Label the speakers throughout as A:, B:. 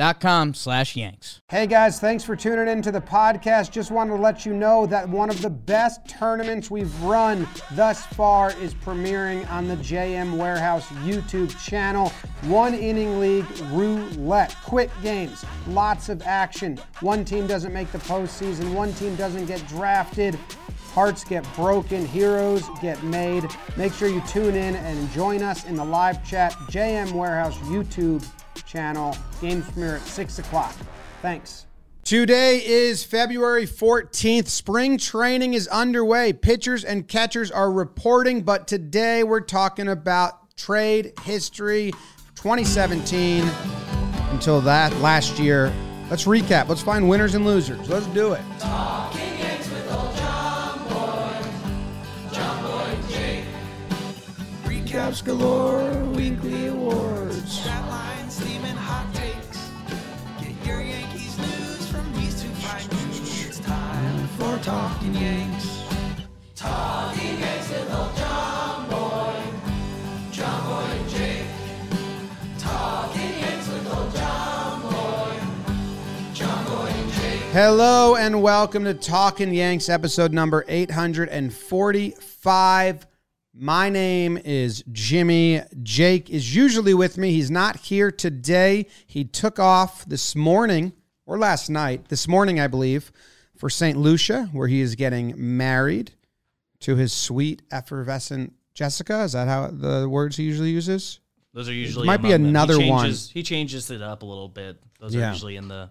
A: com slash yanks.
B: Hey guys thanks for tuning in to the podcast. Just wanted to let you know that one of the best tournaments we've run thus far is premiering on the jm warehouse youtube channel. One inning league roulette. Quick games lots of action. One team doesn't make the postseason. One team doesn't get drafted. Hearts get broken, heroes get made. Make sure you tune in and join us in the live chat, JM Warehouse YouTube channel. Games premiere at 6 o'clock. Thanks. Today is February 14th. Spring training is underway. Pitchers and catchers are reporting, but today we're talking about trade history 2017 until that last year. Let's recap. Let's find winners and losers. Let's do it. Recaps galore, weekly awards. Talking Yanks. Talking Yanks with old Jomboy. John Boy and Jake. Talking Yanks with old Jomboy. John Boy and Jake. Hello and welcome to Talking Yanks, episode number 845. My name is Jimmy. Jake is usually with me. He's not here today. He took off this morning or last night, this morning, I believe for St. Lucia, where he is getting married to his sweet, effervescent Jessica. Is that how the words he usually uses?
C: Those are usually it
B: might be another
C: he changes,
B: one.
C: He changes it up a little bit. Those
B: Yeah.
C: are usually in the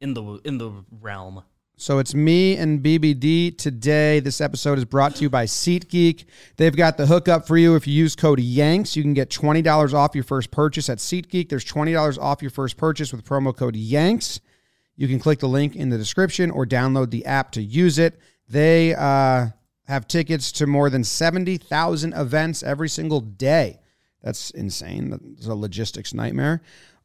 C: in the in the realm.
B: So it's me and BBD today. This episode is brought to you by SeatGeek. They've got the hookup for you. If you use code YANKS, you can get $20 off your first purchase at SeatGeek. There's $20 off your first purchase with promo code YANKS. You can click the link in the description or download the app to use it. They uh, have tickets to more than 70,000 events every single day. That's insane. That's a logistics nightmare.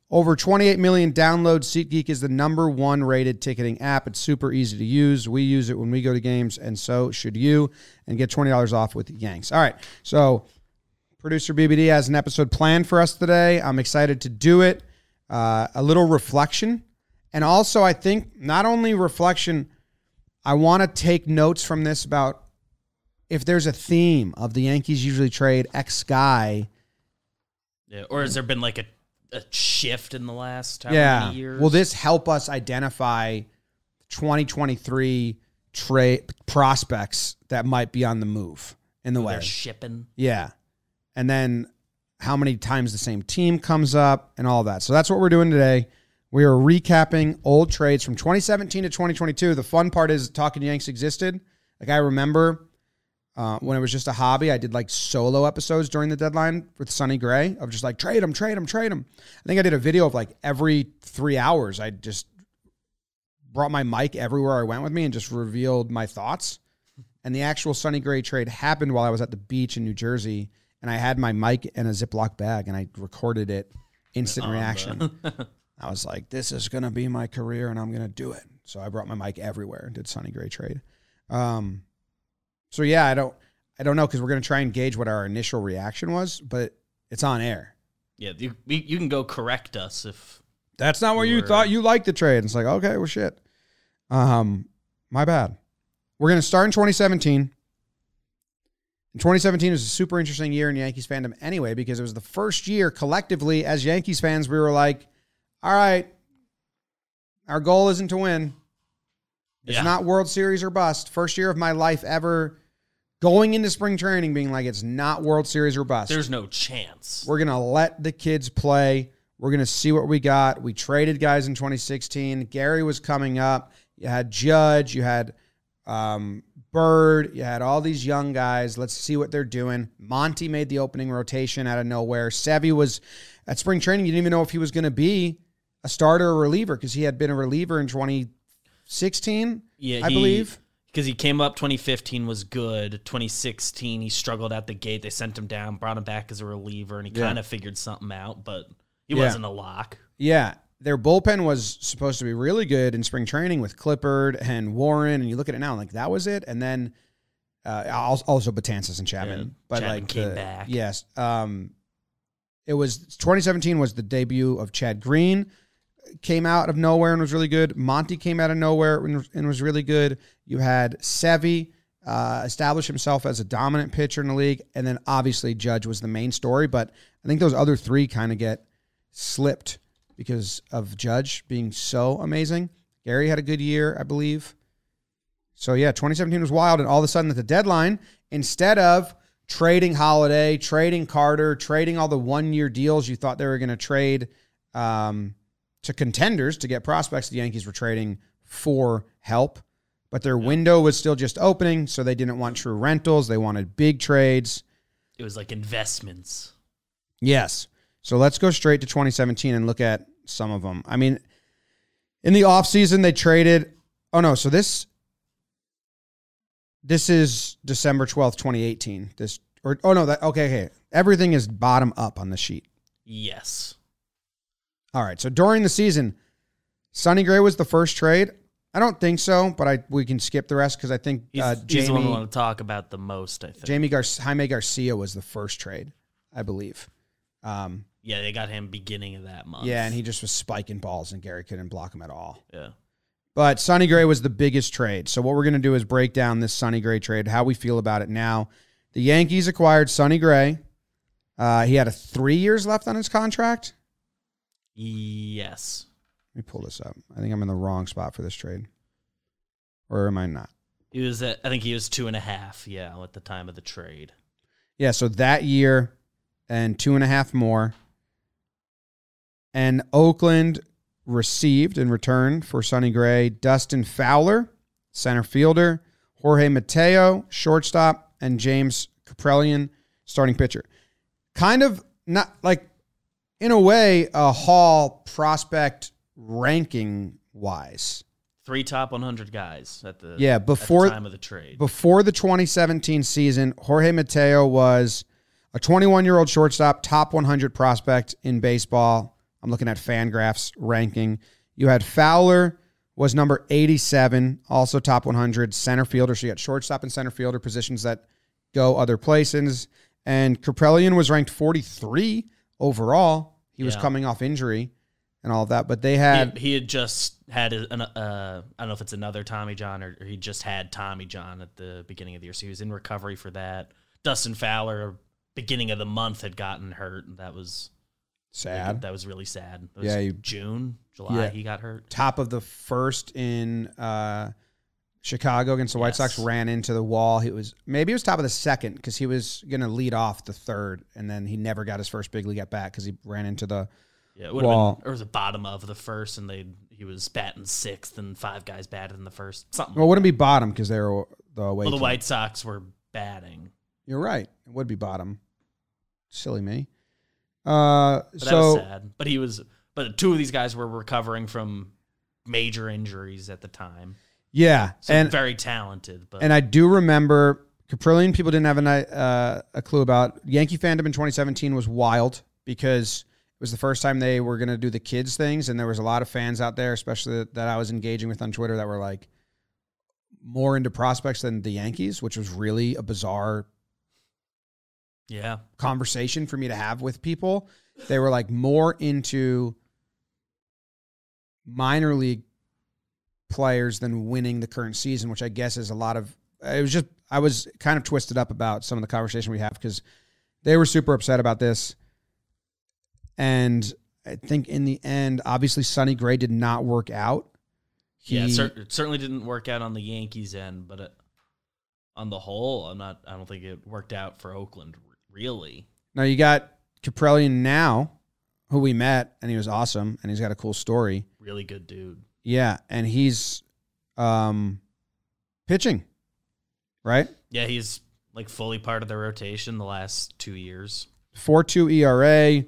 B: Over 28 million downloads. SeatGeek is the number one rated ticketing app. It's super easy to use. We use it when we go to games, and so should you. And get $20 off with Yanks. All right. So, producer BBD has an episode planned for us today. I'm excited to do it. Uh, a little reflection. And also, I think not only reflection, I want to take notes from this about if there's a theme of the Yankees usually trade X guy.
C: Yeah. Or has there been like a, a shift in the last how
B: yeah.
C: many years?
B: Will this help us identify 2023 trade prospects that might be on the move in the
C: Who
B: way?
C: they're shipping?
B: Yeah. And then how many times the same team comes up and all that. So that's what we're doing today. We are recapping old trades from 2017 to 2022. The fun part is Talking Yanks existed. Like I remember uh, when it was just a hobby, I did like solo episodes during the deadline with Sonny Gray of just like trade him, trade him, trade him. I think I did a video of like every three hours. I just brought my mic everywhere I went with me and just revealed my thoughts. And the actual Sonny Gray trade happened while I was at the beach in New Jersey, and I had my mic in a Ziploc bag, and I recorded it, instant reaction. I was like, "This is gonna be my career, and I'm gonna do it." So I brought my mic everywhere and did Sonny Gray trade. Um, so yeah, I don't, I don't know because we're gonna try and gauge what our initial reaction was, but it's on air.
C: Yeah. You, we- you can go correct us if
B: That's not what
C: You
B: thought you liked the trade. It's like, okay, well, shit. Um, my bad. We're gonna start in 2017. And 2017 was a super interesting year in Yankees fandom anyway because it was the first year collectively as Yankees fans we were like, all right, our goal isn't to win. It's
C: Yeah.
B: not World Series or bust. First year of my life ever going into spring training being like it's not World Series or bust.
C: there's no chance.
B: We're going to let the kids play. We're going to see what we got. We traded guys in 2016. Gary was coming up. You had Judge. You had um, Bird. You had all these young guys. Let's see what they're doing. Monty made the opening rotation out of nowhere. Sevy was at spring training. You didn't even know if he was going to be a starter or reliever because he had been a reliever in 2016,
C: Yeah,
B: I believe.
C: because he came up 2015 was good. 2016 he struggled out the gate. They sent him down, brought him back as a reliever, and he
B: Yeah.
C: kind of figured something out, but he
B: Yeah.
C: wasn't a lock.
B: Yeah, their bullpen was supposed to be really good in spring training with Clippard and Warren, and you look at it now, like that was it. And then uh, also Betances and Chapman,
C: Yeah,
B: but
C: Chapman
B: like
C: came
B: the-
C: back.
B: Yes, um, it was 2017 was the debut of Chad Green. Came out of nowhere and was really good. Monty came out of nowhere and, was really good. You had Sevy uh, establish himself as a dominant pitcher in the league, and then obviously Judge was the main story. But I think those other three kind of get slipped because of Judge being so amazing. Gary had a good year, I believe. So yeah, 2017 was wild, and all of a sudden at the deadline, instead of trading Holliday, trading Carter, trading all the one-year deals you thought they were going to trade um, to contenders to get prospects, the Yankees were trading for help, but their window was still just opening, so they didn't want true rentals. They wanted big trades.
C: It was like investments.
B: Yes. So let's go straight to 2017 and look at some of them. I mean, in the offseason, they traded. Oh, no. So this. This is December 12th, 2018. This or oh no, that okay, okay. Everything is bottom up on the sheet.
C: Yes.
B: All right. So during the season, Sonny Gray was the first trade. I don't think so, but I we can skip the rest because I think
C: He's,
B: uh,
C: he's the one we
B: Jamie
C: want to talk about the most, I think.
B: Jamie Gar- Jaime Garcia was the first trade, I believe. Um,
C: Yeah, they got him beginning of that month.
B: yeah, and he just was spiking balls, and Gary couldn't block him at all.
C: Yeah.
B: But Sonny Gray was the biggest trade. So what we're going to do is break down this Sonny Gray trade, how we feel about it now. The Yankees acquired Sonny Gray. Uh, he had a three years left on his contract.
C: Yes.
B: Let me pull this up. I think I'm in the wrong spot for this trade, or am I not?
C: He was at, I think he was two and a half, yeah, at the time of the trade.
B: Yeah. So that year and two and a half more, and Oakland received in return for Sonny Gray Dustin Fowler, center fielder, Jorge Mateo, shortstop, and James Kaprielian, starting pitcher. Kind of not like, in a way, a Hall prospect ranking wise.
C: Three top 100 guys at the
B: Yeah,
C: at the
B: before
C: time of the trade.
B: before the 2017 season, Jorge Mateo was a 21 year old shortstop, top 100 prospect in baseball. I'm looking at Fangraphs ranking. You had Fowler was number 87, also top 100 center fielder. So you got shortstop and center fielder positions that go other places. And Kaprielian was ranked 43 overall. He was
C: Yeah.
B: coming off injury and all of that, but they had
C: he, he had just had a- an, uh, I don't know if it's another Tommy John or, or he just had Tommy John at the beginning of the year, so he was in recovery for that. Dustin Fowler, beginning of the month, had gotten hurt, and that was
B: sad.
C: That was really sad. It was
B: Yeah, you-
C: June, July,
B: Yeah.
C: he got hurt.
B: top of the first in uh, Chicago against the White
C: Yes.
B: Sox, ran into the wall. He was maybe it was top of the second because he was going to lead off the third, and then he never got his first big league at bat because he ran into the.
C: Yeah, it have been, or was the bottom of the first, and they he was batting sixth, and five guys batted in the first. Something.
B: Well, it wouldn't be bottom because they were the away.
C: well, the
B: team.
C: White Sox were batting.
B: You're right. It would be bottom. Silly me. Uh,
C: But that
B: so
C: was sad. But he was. But two of these guys were recovering from major injuries at the time.
B: Yeah,
C: So
B: and
C: very talented. But
B: And I do remember Kaprielian. People didn't have a, uh, a clue about Yankee fandom in 2017 was wild because it was the first time they were going to do the kids things, and there was a lot of fans out there, especially that, that I was engaging with on Twitter, that were like more into prospects than the Yankees, which was really a bizarre
C: yeah,
B: conversation for me to have with people. They were like more into minor league players than winning the current season, which I guess is a lot of. It was just I was kind of twisted up about some of the conversation we have because they were super upset about this, and I think in the end, obviously Sonny Gray did not work out.
C: yeah. It, cer- it certainly didn't work out on the Yankees end, but it, on the whole, I'm not. I don't think it worked out for Oakland. Really.
B: Now you got Kaprielian now, who we met, and he was awesome, and he's got a cool story.
C: Really good dude.
B: Yeah, and he's um pitching, right?
C: Yeah, he's like fully part of the rotation the last two years.
B: Four two ERA.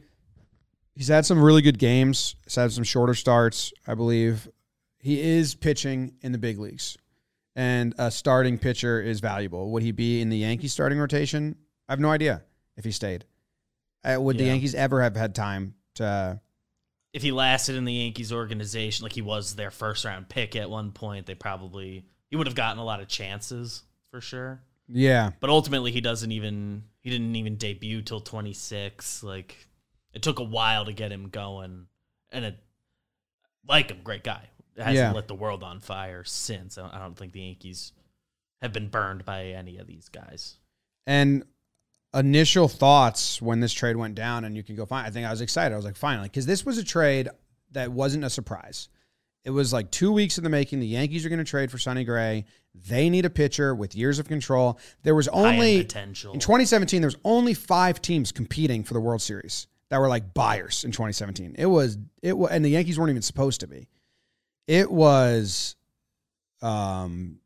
B: He's had some really good games. He's had some shorter starts, I believe. he is pitching in the big leagues, and a starting pitcher is valuable. Would he be in the Yankees starting rotation? I have no idea if he stayed. Uh, would the Yankees ever have had time to?
C: If he lasted in the Yankees organization, like he was their first round pick at one point, they probably he would have gotten a lot of chances for sure.
B: Yeah,
C: But ultimately, he doesn't even he didn't even debut till 26. Like it took a while to get him going, and it like him, great guy. Hasn't
B: Yeah.
C: lit the world on fire since. I don't, I don't think the Yankees have been burned by any of these guys.
B: And initial thoughts when this trade went down, and you can go find. I think I was excited. I was like, finally, because this was a trade that wasn't a surprise. It was like two weeks in the making. The Yankees are going to trade for Sonny Gray. They need a pitcher with years of control. There was only
C: potential.
B: in 2017. There was only five teams competing for the World Series that were like buyers in 2017. It was it was, and the Yankees weren't even supposed to be. It was, um,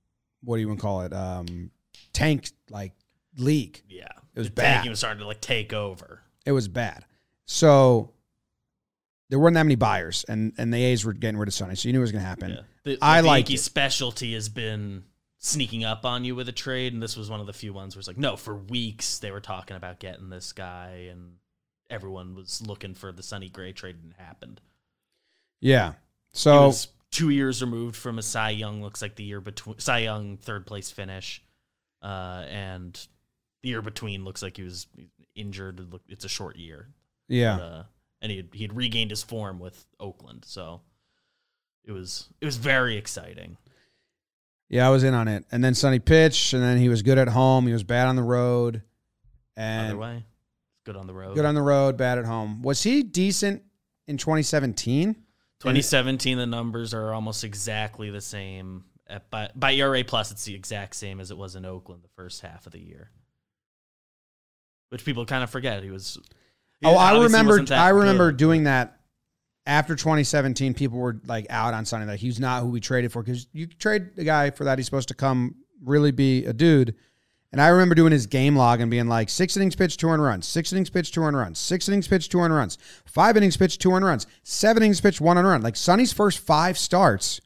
B: what do you want to call it? Um, tank like league.
C: yeah,
B: It was
C: the
B: bad.
C: tanking was starting to like take over.
B: It was bad. So there weren't that many buyers, and and the A's were getting rid of Sonny, so you knew it was going to happen.
C: Yeah. The,
B: I
C: the
B: liked it.
C: specialty has been sneaking up on you with a trade, and this was one of the few ones where it's like, no, for weeks they were talking about getting this guy, and everyone was looking for the Sonny Gray trade, and it happened.
B: Yeah.
C: He
B: So
C: two years removed from a Cy Young. Looks like the year between Cy Young third place finish, uh, and the year between looks like he was injured. It's a short year.
B: yeah,
C: But, uh, and he had, he had regained his form with Oakland, so it was it was very exciting.
B: yeah, I was in on it. And then Sonny pitched, and then he was good at home. He was bad on the road, and
C: way, good on the road.
B: good on the road, bad at home. Was he decent in 2017?
C: 2017, the numbers are almost exactly the same. At, by, by ERA plus, it's the exact same as it was in Oakland the first half of the year, which people kind of forget. He was. he
B: Oh, I remember. I remember
C: good.
B: doing that after 2017. People were like out on Sonny, like he's not who we traded for because you trade a guy for that. He's supposed to come really be a dude. And I remember doing his game log and being like six innings pitched, two earned runs, six innings pitched, two earned runs, six innings pitched, two earned runs, five innings pitched, two earned runs, seven innings pitched, one earned run. Like Sonny's first five starts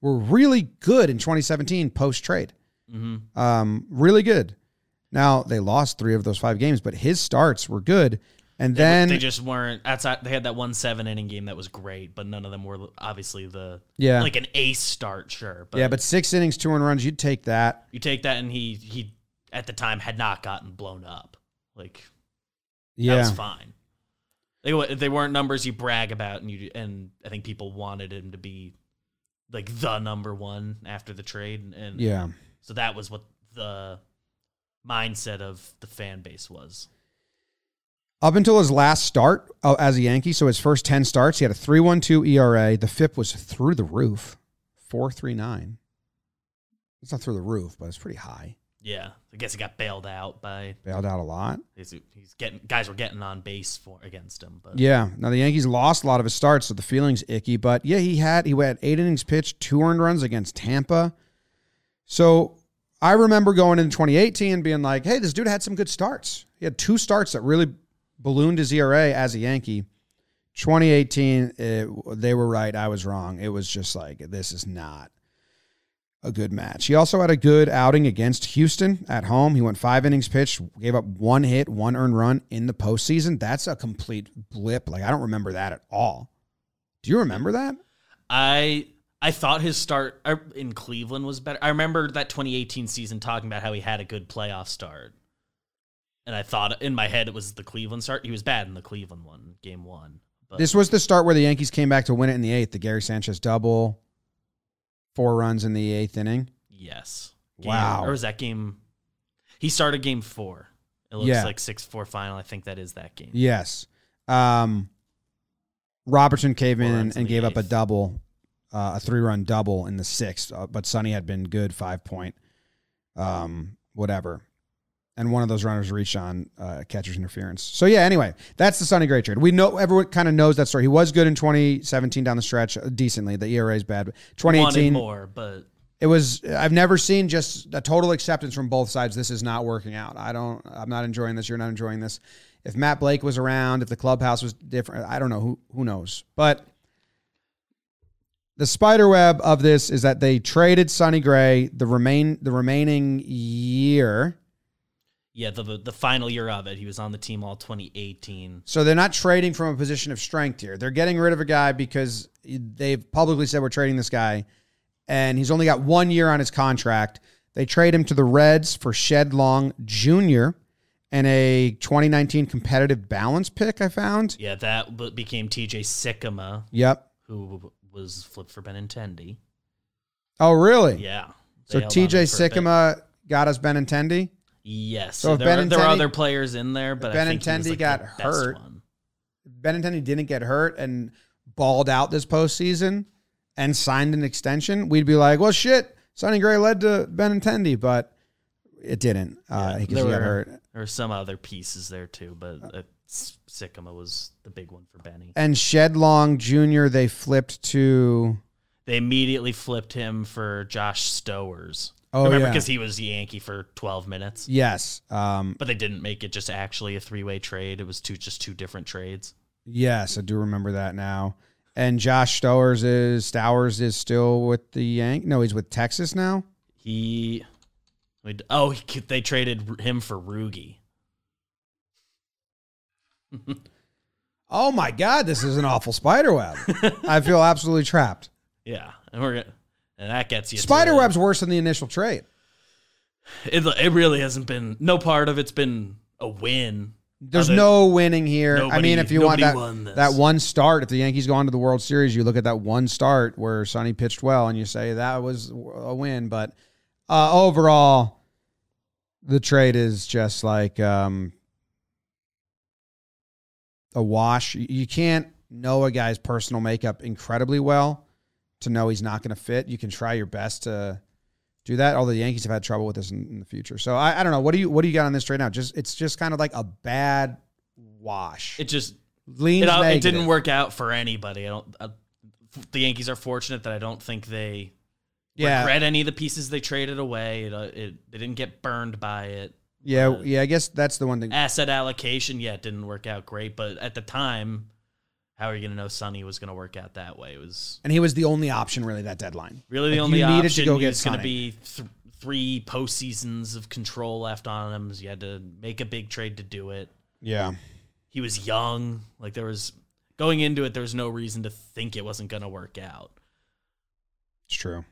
B: were really good in 2017 post trade.
C: Mhm.
B: Um, really good. Now they lost three of those five games, but his starts were good. And
C: They,
B: then
C: they just weren't outside. They had that one seven inning game that was great, but none of them were obviously the
B: Yeah.
C: like an ace start. Sure, but
B: yeah, but six innings, two earned runs, you'd take that.
C: you take that and he he at the time had not gotten blown up. Like
B: Yeah,
C: was fine. They they weren't numbers you brag about, and you and I think people wanted him to be like the number one after the trade, and
B: yeah.
C: so that was what the mindset of the fan base was.
B: Up until his last start uh, as a Yankee, so his first ten starts, he had a three one two ERA. The FIP was through the roof, four three nine. It's not through the roof, but it's pretty high.
C: Yeah, I guess he got bailed out by
B: Bailed out a lot.
C: he's, he's getting guys were getting on base for against him, but
B: Yeah. Now the Yankees lost a lot of his starts, so the feeling's icky. But yeah, he had he had eight innings pitched, two earned runs against Tampa. So I remember going into 2018 and being like, "Hey, this dude had some good starts. He had two starts that really ballooned his ERA as a Yankee." 2018, it, eh, they were right. I was wrong. It was just like this is not a good match. He also had a good outing against Houston at home. He went five innings pitched, gave up one hit, one earned run in the postseason. That's a complete blip. Like I don't remember that at all. Do you remember that?
C: I I thought his start uh, in Cleveland was better. I remember that 2018 season talking about how he had a good playoff start. And I thought in my head it was the Cleveland start. He was bad in the Cleveland one, game 1. But
B: This was the start where the Yankees came back to win it in the eighth. The Gary Sanchez double, four runs in the eighth inning.
C: yes. Game-
B: Wow.
C: Or was that game He started game 4. It looks
B: Yeah.
C: like 6-4 final. I think that is that game.
B: Yes. Um, Robertson came in and,
C: in
B: and
C: the
B: gave up a double, uh, a three run double in the sixth, uh, but Sonny had been good five point, um, whatever. And one of those runners reached on uh, catcher's interference. So yeah, anyway, that's the Sonny Gray trade. We know everyone kind of knows that story. He was good in 2017 down the stretch, uh, decently. The ERA is bad. But
C: Wanted
B: 2018,
C: more, but
B: it was. I've never seen just a total acceptance from both sides. This is not working out. I don't. I'm not enjoying this. You're not enjoying this. If Matt Blake was around, if the clubhouse was different, I don't know. Who who knows? But the spider web of this is that they traded Sonny Gray the remain the remaining year.
C: Yeah, the, the the final year of it, he was on the team all 2018.
B: So they're not trading from a position of strength here. They're getting rid of a guy because they've publicly said we're trading this guy, and he's only got one year on his contract. They trade him to the Reds for Shed Long Jr. and a 2019 competitive balance pick. I found.
C: Yeah, that became TJ Sikkema,
B: Yep.
C: who was flipped for Benintendi.
B: Oh, really?
C: Yeah.
B: So
C: They held on
B: TJ
C: to him for a bit.
B: If got us Benintendi.
C: Yes.
B: So
C: So
B: if
C: there, are, there are other players in there, but I think he
B: Benintendi
C: like
B: got hurt.
C: one.
B: Benintendi didn't get hurt and balled out this postseason and signed an extension, we'd be like, well, shit, Sonny Gray led to Benintendi, but it didn't
C: Yeah,
B: because
C: there
B: he got
C: were-
B: hurt.
C: There were some other pieces there too, but uh, S- Sikkema was the big one for Benny.
B: And Shed Long Jr., they flipped to.
C: They immediately flipped him for Josh Stowers.
B: Oh,
C: Remember,
B: yeah.
C: because he was Yankee for 12 minutes.
B: Yes. Um,
C: But they didn't make it just actually a three way trade. It was two just two different trades.
B: yes, I do remember that now. And Josh Stowers is Stowers is still with the Yank. No, he's with Texas now.
C: He, oh, he, they traded him for Rugi.
B: Oh my God, this is an awful spider web. I feel absolutely trapped.
C: Yeah, and we're gonna- and that gets you.
B: Spider web's worse than the initial trade.
C: It, it really hasn't been. No part of it's been a win.
B: There's
C: Other-
B: no winning here. I mean, if you want that that one start, if the Yankees go on to the World Series, you look at that one start where Sonny pitched well, and you say that was a win. But uh, overall, the trade is just like um, a wash. You- can't know a guy's personal makeup incredibly well to know he's not going to fit. You can try your best to do that. Although the Yankees have had trouble with this in, in the future, so I, I don't know. What do you what do you got on this trade now? Just it's just kind of like a bad wash.
C: It just
B: leans
C: it, it didn't work out for anybody. I don't. Uh, the Yankees are fortunate that I don't think they
B: Yeah,
C: regret any of the pieces they traded away. It, uh, it they didn't get burned by it.
B: Yeah,
C: uh,
B: yeah. I guess that's the one thing.
C: Asset allocation, yeah, it didn't work out great. But at the time, how are you going to know Sonny was going to work out that way? It was
B: And he was the only option really that deadline.
C: really the
B: Like,
C: only
B: you
C: option.
B: needed to go get
C: going to be th- three postseasons of control left on him. You had to make a big trade to do it.
B: Yeah,
C: He was young. Like there was going into it, there was no reason to think it wasn't going to work out.
B: it's true.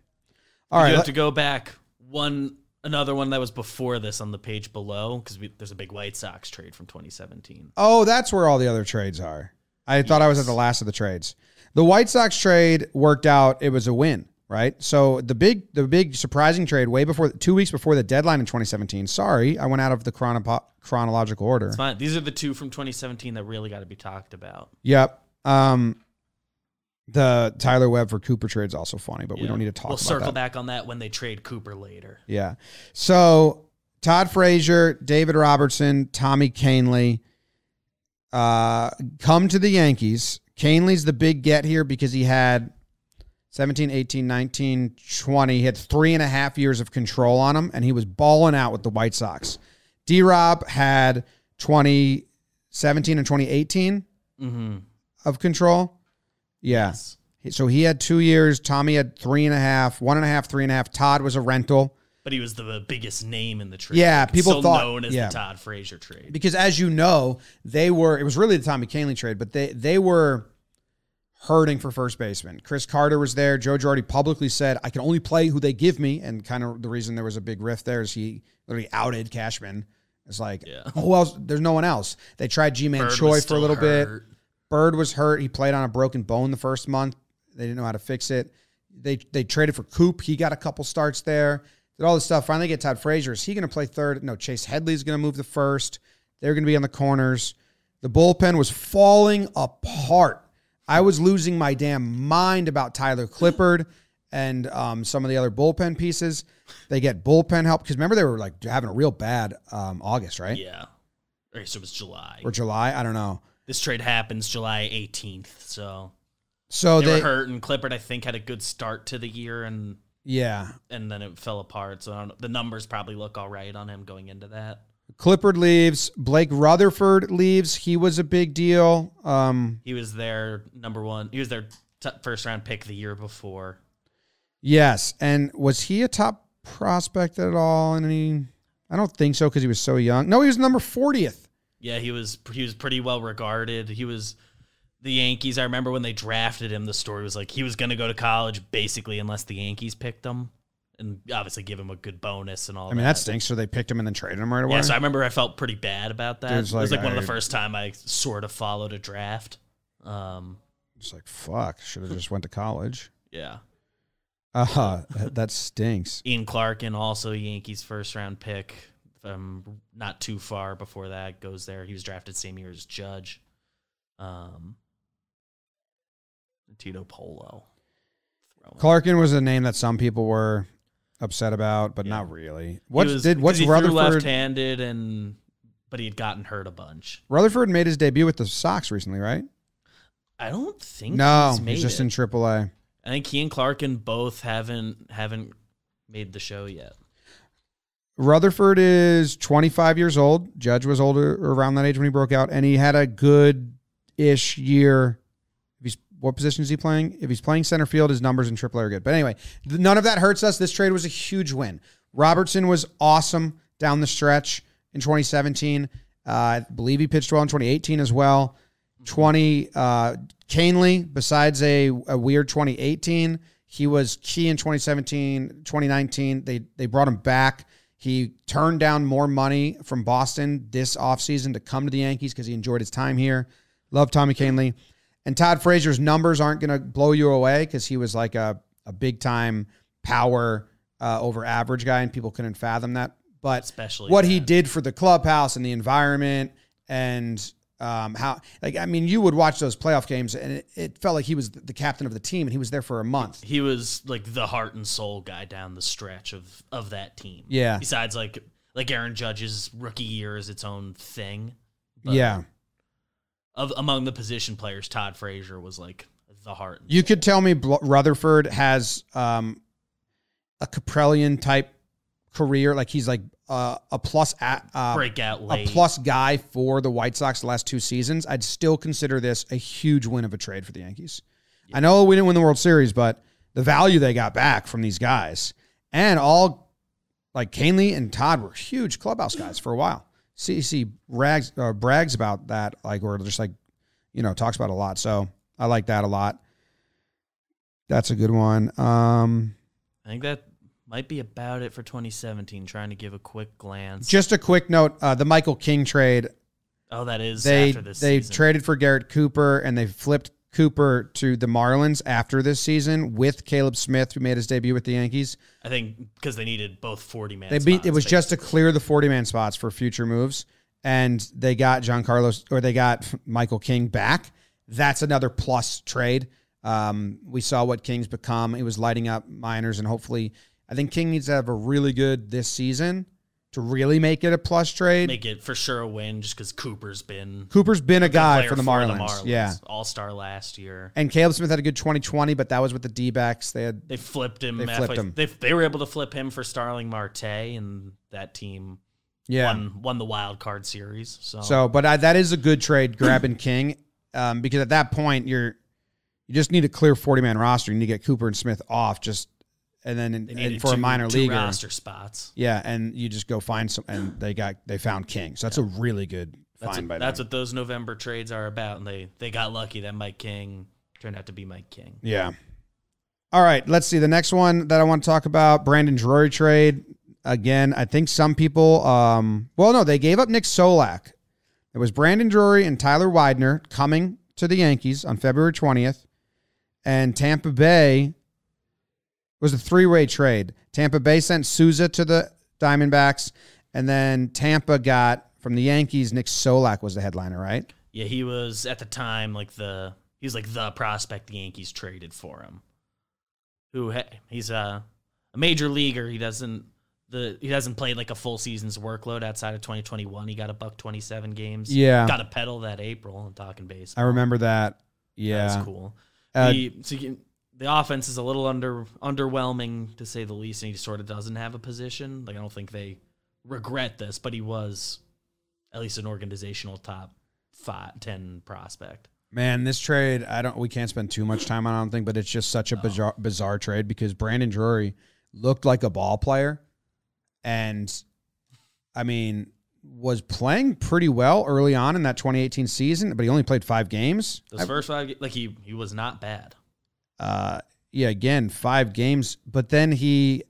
B: All
C: you
B: right,
C: have
B: let-
C: to go back one another one that was before this on the page below because there's a big White Sox trade from 2017.
B: Oh, that's where all the other trades are. I thought I was at the last of the trades. The White Sox trade worked out. It was a win, right? So the big, the big surprising trade way before, two weeks before the deadline in 2017. Sorry, I went out of the chrono- chronological order.
C: It's fine. These are the two from 2017 that really got to be talked about.
B: Yep. Um, the Tyler Webb for Cooper trade is also funny, but we don't need to talk
C: We'll circle
B: that.
C: back on that when they trade Cooper later.
B: Yeah. So Todd Frazier, David Robertson, Tommy Kahnle uh, come to the Yankees. Kahnle's the big get here because he had 17, 18, 19, 20. He had three and a half years of control on him, and he was balling out with the White Sox. D Rob had 2017 and 2018
C: Mm-hmm.
B: of control. Yeah. So he had two years. Tommy had three and a half, one and a half, three and a half. Todd was a rental.
C: But he was the biggest name in the trade.
B: Yeah, people
C: still
B: thought-
C: known as
B: yeah.
C: the Todd Frazier trade.
B: because as you know, they were it was really the Tommy Kahnle trade, but they they were hurting for first baseman. Chris Carter was there. Joe Girardi publicly said, "I can only play who they give me," and kind of the reason there was a big rift there is he literally outed Cashman. It's like,
C: Yeah.
B: oh well, there's no one else. They tried
C: Ji-Man
B: Choi for a little bit. Bird was hurt. He played on a broken bone the first month. They didn't know how to fix it. They they traded for Coop. He got a couple starts there. Did all this stuff. Finally get Todd Frazier. Is he going to play third? No, Chase Headley's going to move to first. They're going to be on the corners. The bullpen was falling apart. I was losing my damn mind about Tyler Clippard and um, some of the other bullpen pieces. They get bullpen help because remember they were like having a real bad um, August, right?
C: Yeah. Or so it was July.
B: Or July. I don't know.
C: This trade happens July 18th. So
B: So
C: they,
B: they,
C: were hurt, and Clippard, I think, had a good start to the year, and
B: yeah.
C: and then it fell apart. So I don't the numbers probably look all right on him going into that.
B: Clippard leaves. Blake Rutherford leaves. He was a big deal. Um,
C: He was their number one. He was their t- first round pick the year before.
B: Yes, and was he a top prospect at all? In any? I don't think so because he was so young. No, he was number fortieth.
C: Yeah, he was he was pretty well regarded. He was the Yankees. I remember when they drafted him, the story was like he was going to go to college basically unless the Yankees picked him, and obviously give him a good bonus and all. That.
B: I mean, that stinks. So they picked him and then traded him right away.
C: Yeah, so I remember I felt pretty bad about that.
B: Dude's
C: it was
B: like,
C: like one of the first time I sort of followed a draft. Um,
B: It's like fuck. Should have just went to college.
C: yeah.
B: Uh that, that stinks.
C: Ian Clark and also Yankees first round pick. Um, not too far before that goes there. He was drafted same year as Judge. Um, Tito Polo.
B: Clarkin was a name that some people were upset about, but
C: Yeah.
B: not really. What
C: was-
B: did what's Rutherford?
C: left-handed and but he had gotten hurt a bunch.
B: Rutherford made his debut with the Sox recently, right?
C: I don't think
B: No,
C: he's,
B: he's just
C: it.
B: in AAA.
C: I think he and Clarkin both haven't haven't made the show yet.
B: Rutherford is 25 years old. Judge was older around that age when he broke out, and he had a good ish year. If he's what position is he playing? If he's playing center field, his numbers in AAA are good. But anyway, none of that hurts us. This trade was a huge win. Robertson was awesome down the stretch in 2017. Uh, I believe he pitched well in 2018 as well. 20 uh Kahnle, besides a, a weird 2018, he was key in 2017, 2019. They they brought him back. He turned down more money from Boston this offseason to come to the Yankees because he enjoyed his time here. Love Tommy Kahnle. And Todd Frazier's numbers aren't going to blow you away because he was like a, a big time power uh, over average guy, and people couldn't fathom that. But
C: Especially
B: what he did for the clubhouse and the environment and um, how like I mean you would watch those playoff games and it, it felt like he was the captain of the team and he was there for a month.
C: He was like the heart and soul guy down the stretch of of that team.
B: Yeah.
C: Besides like like Aaron Judge's rookie year is its own thing.
B: Yeah.
C: Of among the position players, Todd Frazier was like the heart. and
B: You
C: soul.
B: could tell me Bl- Rutherford has um, a Kaprielian type career like he's like uh, a plus a, uh,
C: break out
B: a plus guy for the White Sox the last two seasons, I'd still consider this a huge win of a trade for the Yankees. I know we didn't win the World Series, but the value they got back from these guys and all like Kahnle and Todd were huge clubhouse guys for a while. CC rags uh, brags about that, like or just like you know talks about a lot. So I like that a lot. That's a good one. Um,
C: I think that might be about it for 2017. Trying to give a quick glance.
B: just a quick note: uh, the Michael King trade
C: oh, that is
B: they
C: after this
B: they
C: season.
B: traded for Garrett Cooper and they flipped Cooper to the Marlins after this season with Caleb Smith, who made his debut with the Yankees.
C: I think because they needed both 40 man.
B: They beat it was just to clear the forty man spots for future moves, and they got John Carlos or they got Michael King back. That's another plus trade. Um, we saw what King's become. He was lighting up minors, and hopefully, I think King needs to have a really good this season to really make it a plus trade.
C: make it for sure a win just because Cooper's been
B: Cooper's been a guy for the Marlins. Yeah.
C: All star last year.
B: And Caleb Smith had a good 2020, but that was with the D backs. They had
C: They flipped him.
B: They
C: halfway-
B: flipped him.
C: They, they were able to flip him for Starling Marte, and that team
B: yeah.
C: won won the wild card series. So,
B: So, but I, that is a good trade, grabbing King, um, because at that point you're you just need a clear 40 man roster. You need to get Cooper and Smith off, just and then
C: they
B: and for a minor
C: two
B: leaguer,
C: roster spots.
B: yeah, and you just go find some, and they got they found King, so that's a really good
C: That's,
B: find
C: what,
B: by
C: that's
B: them.
C: what those November trades are about, and they they got lucky that Mike King turned out to be Mike King.
B: Yeah. All right, let's see the next one that I want to talk about. Brandon Drury trade again. I think some people, um, well, no, they gave up Nick Solak. It was Brandon Drury and Tyler Widener coming to the Yankees on February twentieth, and Tampa Bay was a three-way trade. Tampa Bay sent Souza to the Diamondbacks, and then Tampa got from the Yankees. Nick Solak was the headliner, right?
C: Yeah, he was at the time like the he was like the prospect the Yankees traded for him. Who he's a a major leaguer. He doesn't the he hasn't played like a full season's workload outside of 2021. He got a buck 27 games.
B: Yeah.
C: got a pedal that April. I'm talking base.
B: I remember that. Yeah,
C: That's cool.
B: Uh,
C: the, so you can, the offense is a little under underwhelming to say the least, and he sort of doesn't have a position. Like I don't think they regret this, but he was at least an organizational top five, ten prospect.
B: Man, this trade, I don't. We can't spend too much time on. I don't think, but it's just such a bizarre, bizarre trade because Brandon Drury looked like a ball player, and I mean, was playing pretty well early on in that 2018 season, but he only played five games.
C: Those first five, like he he was not bad.
B: Uh, yeah, again, five games, but then he,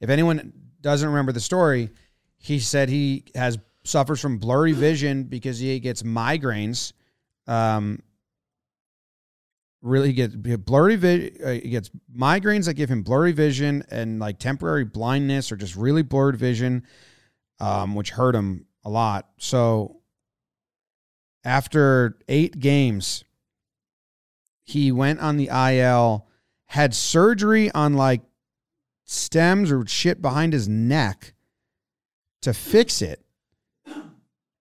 B: if anyone doesn't remember the story, he said he has suffers from blurry vision because he gets migraines. Um, really get blurry vision. Uh, he gets migraines that give him blurry vision and like temporary blindness or just really blurred vision, um, which hurt him a lot. So after eight games, he went on the IL, had surgery on like stems or shit behind his neck to fix it.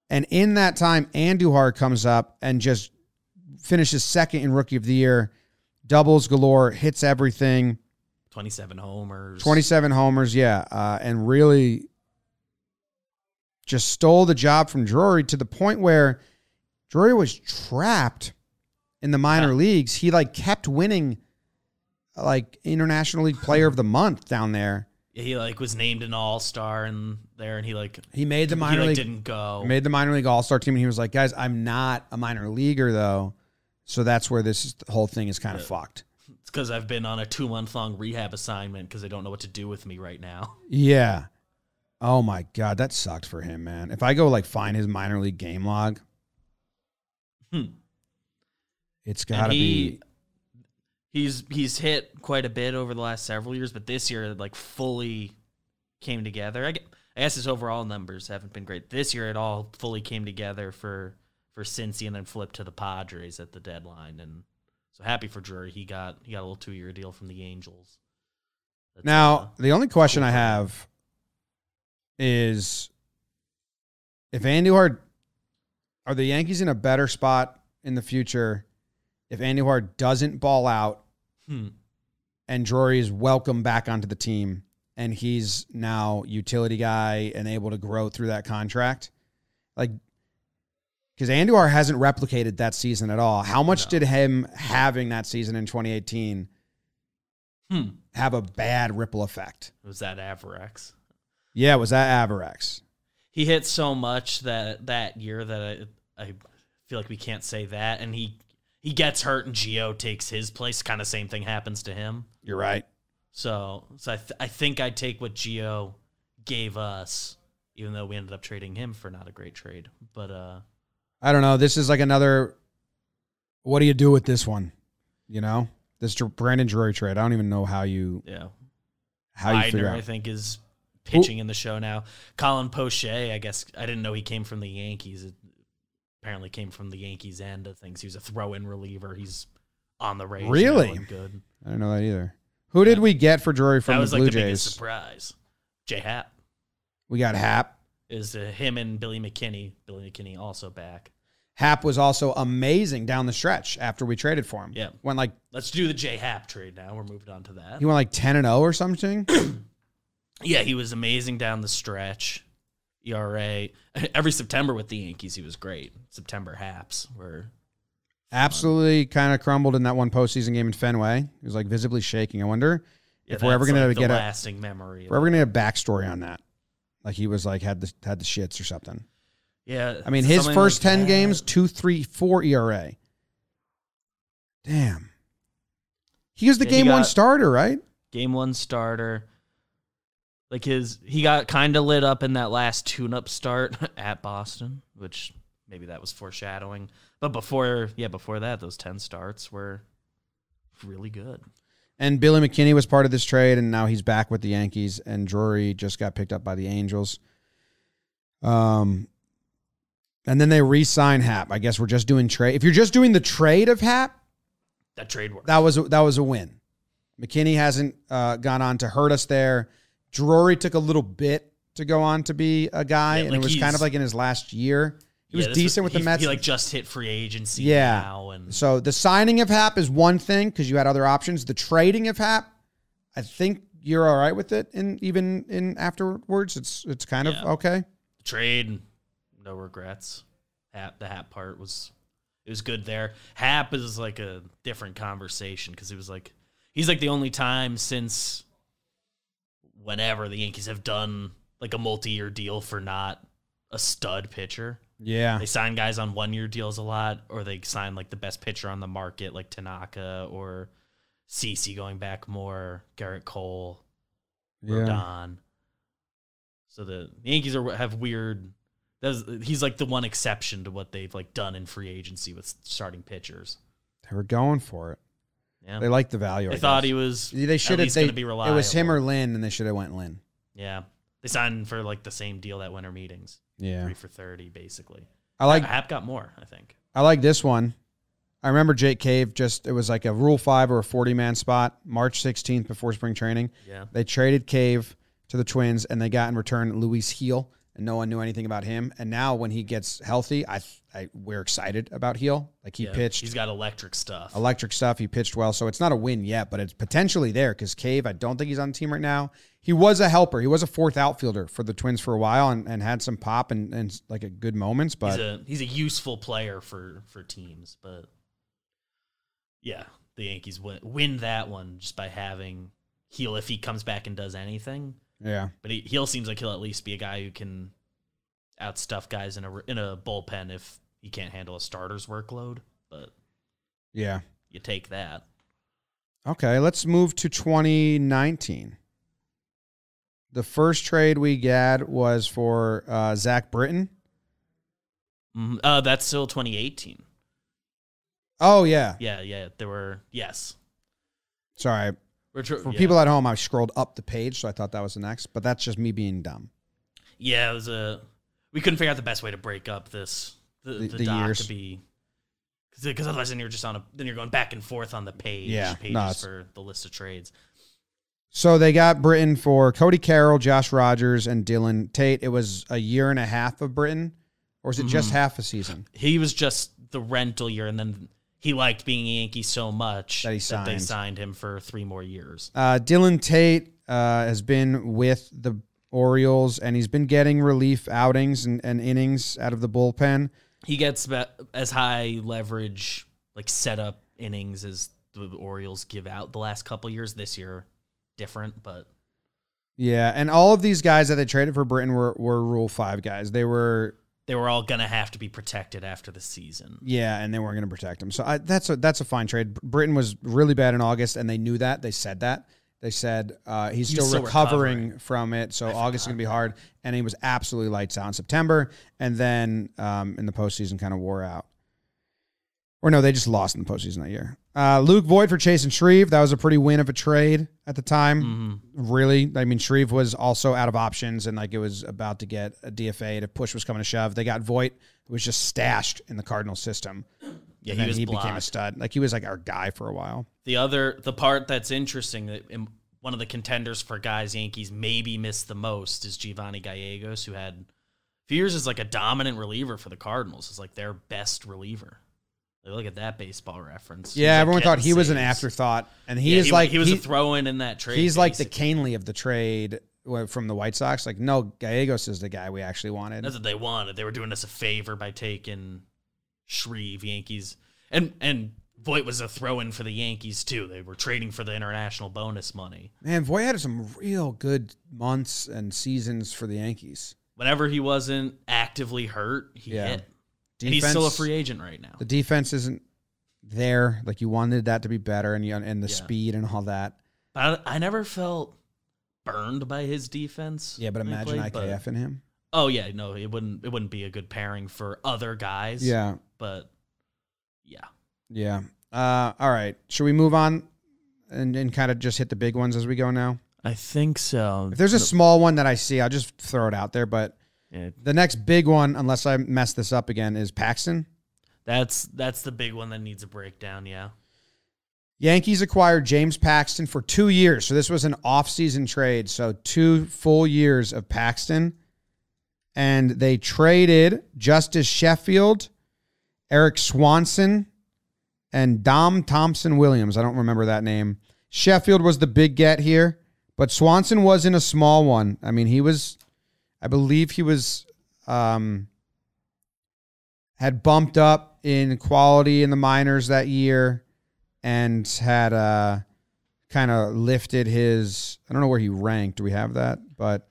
B: And in that time, Andujar comes up and just finishes second in rookie of the year, doubles galore, hits everything,
C: Twenty seven homers.
B: 27 homers, yeah, uh, and really just stole the job from Drury to the point where Drury was trapped in the minor
C: Yeah.
B: leagues. He like kept winning like international league player of the month down there.
C: Yeah, he like was named an all star and there, and he like
B: He made the
C: he
B: minor
C: like
B: league
C: didn't go.
B: made the minor league all-star team and he was like, "Guys, I'm not a minor leaguer though." So that's where this whole thing is kind of fucked.
C: It's because I've been on a two month long rehab assignment because they don't know what to do with me right now.
B: Yeah. Oh my god, that sucked for him, man. If I go like find his minor league game log,
C: Hmm.
B: It's got to be
C: He's he's hit quite a bit over the last several years, but this year like fully came together. I I guess his overall numbers haven't been great. This year it all fully came together for for Cincy and then flipped to the Padres at the deadline. And so happy for Drury. He got he got a little two year deal from the Angels. That's,
B: Now,
C: uh,
B: the only question
C: cool
B: I have is if Andy Andujar are the Yankees in a better spot in the future if Andujar doesn't ball out
C: hmm.
B: and Drury is welcome back onto the team and he's now utility guy and able to grow through that contract. Like because Andujar hasn't replicated that season at all. How much
C: No.
B: did him having that season in 2018
C: Hmm.
B: have a bad ripple effect?
C: Was that Avarex.
B: Yeah, was that Avarex?
C: he hit so much that that year that I, I feel like we can't say that. And he he gets hurt and Gio takes his place. Kind of same thing happens to him.
B: You're right.
C: So so I th- I think I take what Gio gave us, even though we ended up trading him for not a great trade. But uh,
B: I don't know. This is like another. What do you do with this one? You know, this Brandon Drury trade. I don't even know how you
C: yeah,
B: how you figure out.
C: I think is pitching in the show now. Colin Poche, I guess I didn't know he came from the Yankees. It apparently came from the Yankees end of things. He was a throw-in reliever. He's on the Rays.
B: Really?
C: good.
B: I don't know that either. Who did we get for Drury from
C: that
B: the Blue
C: like the biggest surprise. J Happ
B: We got Happ.
C: is uh, him and Billy McKinney. Billy McKinney also back.
B: Happ was also amazing down the stretch after we traded for him.
C: Yeah.
B: went like
C: Let's do the J Happ trade now. We're moving on to that.
B: he went like ten and zero or something.
C: Yeah, he was amazing down the stretch. ERA every September with the Yankees, he was great. September Happs were
B: Absolutely, kind of crumbled in that one postseason game in Fenway. He was like visibly shaking. I wonder
C: yeah,
B: If we're ever
C: that's,
B: gonna get a-
C: lasting memory.
B: we're ever gonna get a backstory on that. Like he was like had the had the shits or something.
C: yeah,
B: I mean, his first
C: like
B: ten
C: that.
B: games, two, three, four ERA. Damn. He was the
C: Yeah,
B: game one starter, right?
C: game one starter. Like his, he got kind of lit up in that last tune-up start at Boston, which maybe that was foreshadowing. But before, yeah, before that, those ten starts were really good.
B: And Billy McKinney was part of this trade, and now he's back with the Yankees. And Drury just got picked up by the Angels. Um, and then they re-sign Happ. I guess we're just doing trade. If you're just doing the trade of Happ,
C: That trade worked.
B: that was a, that was a win. McKinney hasn't uh, gone on to hurt us there. Drury took a little bit to go on to be a guy,
C: Yeah,
B: and
C: like
B: it was kind of like in his last year. He was
C: Yeah, this
B: decent with the Mets.
C: He like just hit free agency
B: Yeah.
C: now, and
B: So the signing of Happ is one thing because you had other options. The trading of Happ, I think you're all right with it. And even in afterwards, it's it's kind of
C: Yeah.
B: okay.
C: trade, no regrets. Happ, the Happ part was it was good there. Happ is like a different conversation because he was like he's like the only time since whenever the Yankees have done like a multi-year deal for not a stud pitcher.
B: Yeah.
C: They sign guys on one-year deals a lot, or they sign like the best pitcher on the market, like Tanaka or CC going back more, Gerrit Cole,
B: Yeah.
C: Rodon. So the Yankees are have weird. He's like the one exception to what they've like done in free agency with starting pitchers.
B: They were going for it.
C: Yeah,
B: They liked the value.
C: they
B: I
C: thought
B: guess.
C: he was.
B: They should have. They,
C: be
B: it was him or Lynn, and they should have went Lynn.
C: Yeah, they signed for like the same deal that winter meetings,
B: Yeah.
C: three for thirty, basically.
B: I like.
C: Happ got more, I think.
B: I like this one. I remember Jake Cave. Just it was like a Rule Five or a forty man spot. March sixteenth before spring training.
C: Yeah,
B: They traded Cave to the Twins, and they got in return Luis Gil, and no one knew anything about him. And now when he gets healthy, I, I we're excited about Gil. Like he
C: Yeah,
B: pitched
C: He's got electric stuff.
B: electric stuff. He pitched well, so it's not a win yet, but it's potentially there because Cave. I don't think he's on the team right now. He was a helper. He was a fourth outfielder for the Twins for a while, and, and had some pop and, and like a good moments. But
C: he's a he's a useful player for for teams, but yeah, the Yankees win win that one just by having Gil if he comes back and does anything.
B: Yeah,
C: But he, Gil seems like he'll at least be a guy who can outstuff guys in a in a bullpen if he can't handle a starter's workload. But
B: yeah.
C: you take that.
B: Okay, let's move to 2019. The first trade we got was for uh, Zack Britton.
C: Mhm. Uh, that's still 2018.
B: Oh yeah,
C: Yeah, yeah. There were yes.
B: sorry.
C: We're
B: For
C: yeah.
B: people at home, I scrolled up the page, so I thought that was the next. But that's just me being dumb.
C: Yeah, it was a. We couldn't figure out the best way to break up this the,
B: The-
C: the,
B: the
C: doc
B: years.
C: to be because otherwise then you're just on a then you're going back and forth on the page
B: Yeah,
C: pages
B: no,
C: for the list of trades.
B: So they got Britton for Cody Carroll, Josh Rogers, and Dylan Tate. It was a year and a half of Britton, or was it just
C: Mm-hmm.
B: half a season?
C: He was just the rental year, and then he liked being a Yankee so much
B: That he
C: they
B: signed.
C: signed him for three more years.
B: Uh, Dylan Tate uh, has been with the Orioles, and he's been getting relief outings and, and innings out of the bullpen.
C: He gets as high leverage like setup innings as the Orioles give out the last couple years. This year, different, but
B: Yeah, and all of these guys that they traded for Britton were, were Rule Five guys. They were
C: they were all gonna have to be protected after the season.
B: yeah, and they weren't going to protect him. So I, that's a that's a fine trade. Britton was really bad in August, and they knew that. They said that. They said uh, he's,
C: He's
B: still,
C: still
B: recovering,
C: recovering.
B: from it, so August is going to be hard. And he was absolutely lights out in September, and then um, in the postseason kind of wore out. Or no, they just lost in the postseason that year. Uh, Luke Voit for Chasen Shreve. That was a pretty win of a trade at the time.
C: Mm-hmm.
B: Really, I mean, Shreve was also out of options, and like it was about to get a DFA. To push was coming to shove. They got Voit, who was just stashed in the Cardinal system.
C: Yeah,
B: and
C: he
B: he became a stud. Like he was like our guy for a while.
C: The other, the part that's interesting that one of the contenders for guys Yankees maybe missed the most is Giovanni Gallegos, who had years as like a dominant reliever for the Cardinals. Is like their best reliever. Like, look at that baseball reference.
B: Yeah,
C: He's, like,
B: everyone thought
C: getting
B: he was an
C: saves.
B: afterthought, and he
C: Yeah,
B: is
C: he,
B: like
C: he was
B: he-
C: a throw in in that trade.
B: he's like the
C: basically.
B: Kahnle of the trade uh, from the White Sox. Like, no, Gallegos is the guy we actually wanted.
C: That's what they wanted. They were doing us a favor by taking Shreve Yankees, and and Voit was a throw in for the Yankees too. They were trading for the international bonus money.
B: Man, Voit had some real good months and seasons for the Yankees.
C: Whenever he wasn't actively hurt, he
B: Yeah.
C: hit. And he's still a free agent right now.
B: The defense isn't there. Like you wanted that to be better, and you and the
C: Yeah.
B: speed and all that.
C: But I, I never felt burned by his defense.
B: Yeah, but imagine
C: played,
B: IKF in him.
C: oh yeah, no, it wouldn't. It wouldn't be a good pairing for other guys.
B: Yeah,
C: but yeah,
B: yeah. Uh, all right, should we move on and, and kind of just hit the big ones as we go now?
C: I think so.
B: If there's a small one that I see, I'll just throw it out there. But
C: Yeah,
B: the next big one, unless I mess this up again, is Paxton.
C: that's that's the big one that needs a breakdown. Yeah.
B: Yankees acquired James Paxton for two years. So this was an off-season trade. So two full years of Paxton. And they traded Justus Sheffield, Erik Swanson, and Dom Thompson Williams. I don't remember that name. Sheffield was the big get here, but Swanson was in a small one. I mean, he was, I believe he was, um, had bumped up in quality in the minors that year and had uh, kind of lifted his. I don't know where he ranked. Do we have that? But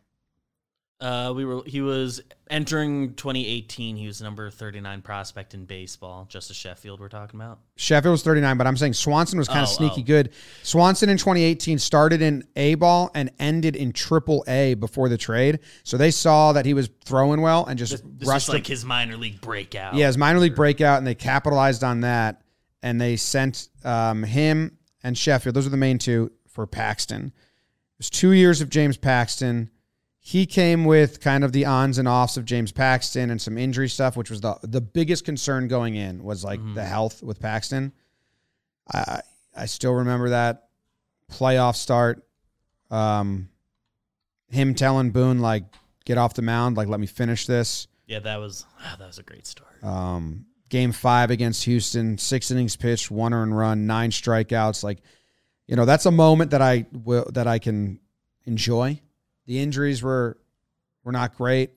C: Uh, we were. He was entering 2018. He was number 39 prospect in baseball. Justus Sheffield. We're talking about.
B: Sheffield was 39, but I'm saying Swanson was kind of
C: Oh,
B: sneaky
C: oh.
B: good. Swanson in 2018 started in A ball and ended in triple A before the trade. So they saw that he was throwing well and just
C: This,
B: rushed
C: like his minor league breakout.
B: Yeah, his minor league breakout, and they capitalized on that, and they sent um, him and Sheffield. Those are the main two for Paxton. It was two years of James Paxton. He came with kind of the ons and offs of James Paxton and some injury stuff, which was the the biggest concern going in was like the health with Paxton. I I still remember that playoff start. Um, him telling Boone like, "Get off the mound, like let me finish this."
C: Yeah, that was that was a great start.
B: Um, game five against Houston, six innings pitched, one earned run, nine strikeouts. Like, you know, that's a moment that I will that I can enjoy. The injuries were were not great.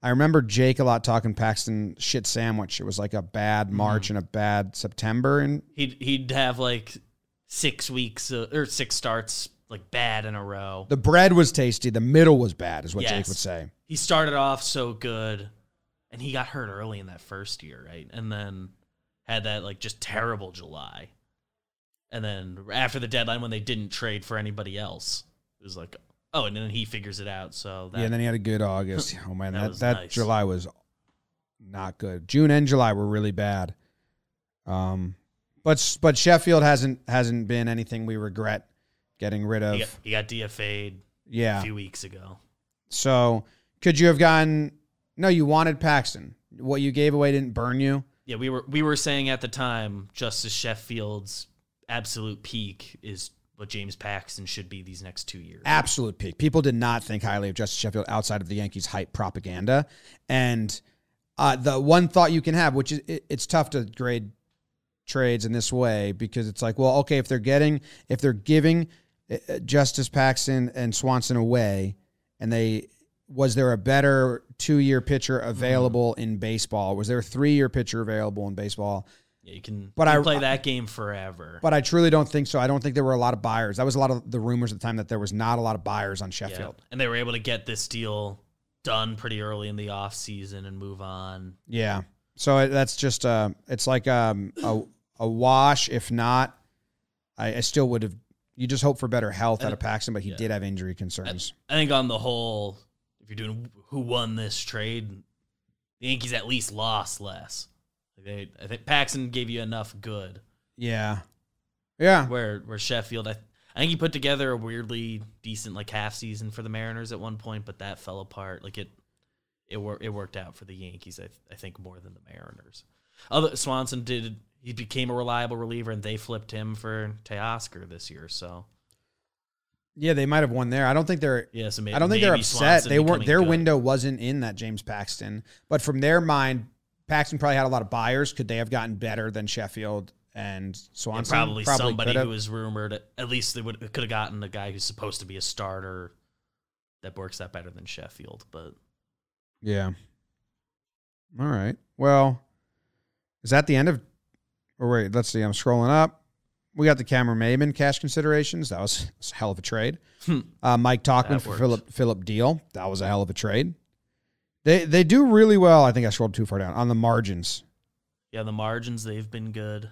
B: I remember Jake a lot talking Paxton shit sandwich. It was like a bad March and a bad September, and
C: He'd he'd have like six weeks uh, or six starts like bad in a row.
B: the bread was tasty. The middle was bad, is what Jake would say.
C: he started off so good and he got hurt early in that first year, right? And then had that like just terrible July. And then after the deadline when they didn't trade for anybody else, it was like oh, and then he figures it out. So that
B: yeah, and then he had a good August. Oh man,
C: That
B: that
C: was
B: that
C: nice.
B: July was not good. June and July were really bad. Um, but but Sheffield hasn't hasn't been anything we regret getting rid of.
C: he got, he got DFA'd a
B: yeah.
C: few weeks ago.
B: So could you have gotten? No, you wanted Paxton. What you gave away didn't burn you.
C: Yeah, we were we were saying at the time Justus Sheffield's absolute peak is what James Paxton should be these next two years.
B: absolute peak. People did not think highly of Justus Sheffield outside of the Yankees hype propaganda. And uh, the one thought you can have, which is it, it's tough to grade trades in this way because it's like, well, okay, if they're getting, if they're giving uh, Justus Paxton and Swanson away, and they was there a better two year pitcher available in baseball? Was there a three year pitcher available in baseball?
C: Yeah, you can,
B: But
C: you
B: I-
C: play that game forever.
B: But I truly don't think so. I don't think there were a lot of buyers. That was a lot of the rumors at the time that there was not a lot of buyers on
C: Yeah.
B: Sheffield.
C: And they were able to get this deal done pretty early in the off season and move on.
B: Yeah. So that's just uh it's like um a a wash. If not, I, I still would have. You just hope for better health out of Paxton, but he
C: yeah.
B: did have injury concerns.
C: I think on the whole, if you're doing who won this trade, the Yankees at least lost less. They, I think Paxton gave you enough good.
B: yeah. Yeah.
C: Where where Sheffield, I, I think he put together a weirdly decent like half season for the Mariners at one point, but that fell apart. Like it, it wor- it worked out for the Yankees. I, th- I think more than the Mariners. Other Swanson did. He became a reliable reliever, and they flipped him for Teoscar this year. So
B: Yeah, they might have won there. I don't think they're.
C: yeah, so may-
B: I don't think they're upset.
C: Swanson
B: They weren't. Their
C: good.
B: window wasn't in that James Paxton, but from their mind, Paxton probably had a lot of buyers. Could they have gotten better than Sheffield and Swanson?
C: probably, somebody
B: could have.
C: who was rumored. At least they would could have gotten a guy who's supposed to be a starter that works that better than Sheffield. But
B: Yeah. All right. Well, is that the end of? Or wait, let's see. I'm scrolling up. We got the Cameron Maybin cash considerations. That was, that's a hell of a trade.
C: Hmm.
B: Uh, Mike
C: Tauchman
B: for. Philip Philip Diehl. That was a hell of a trade. They they do really well. I think I scrolled too far down on the margins.
C: yeah, the margins they've been good.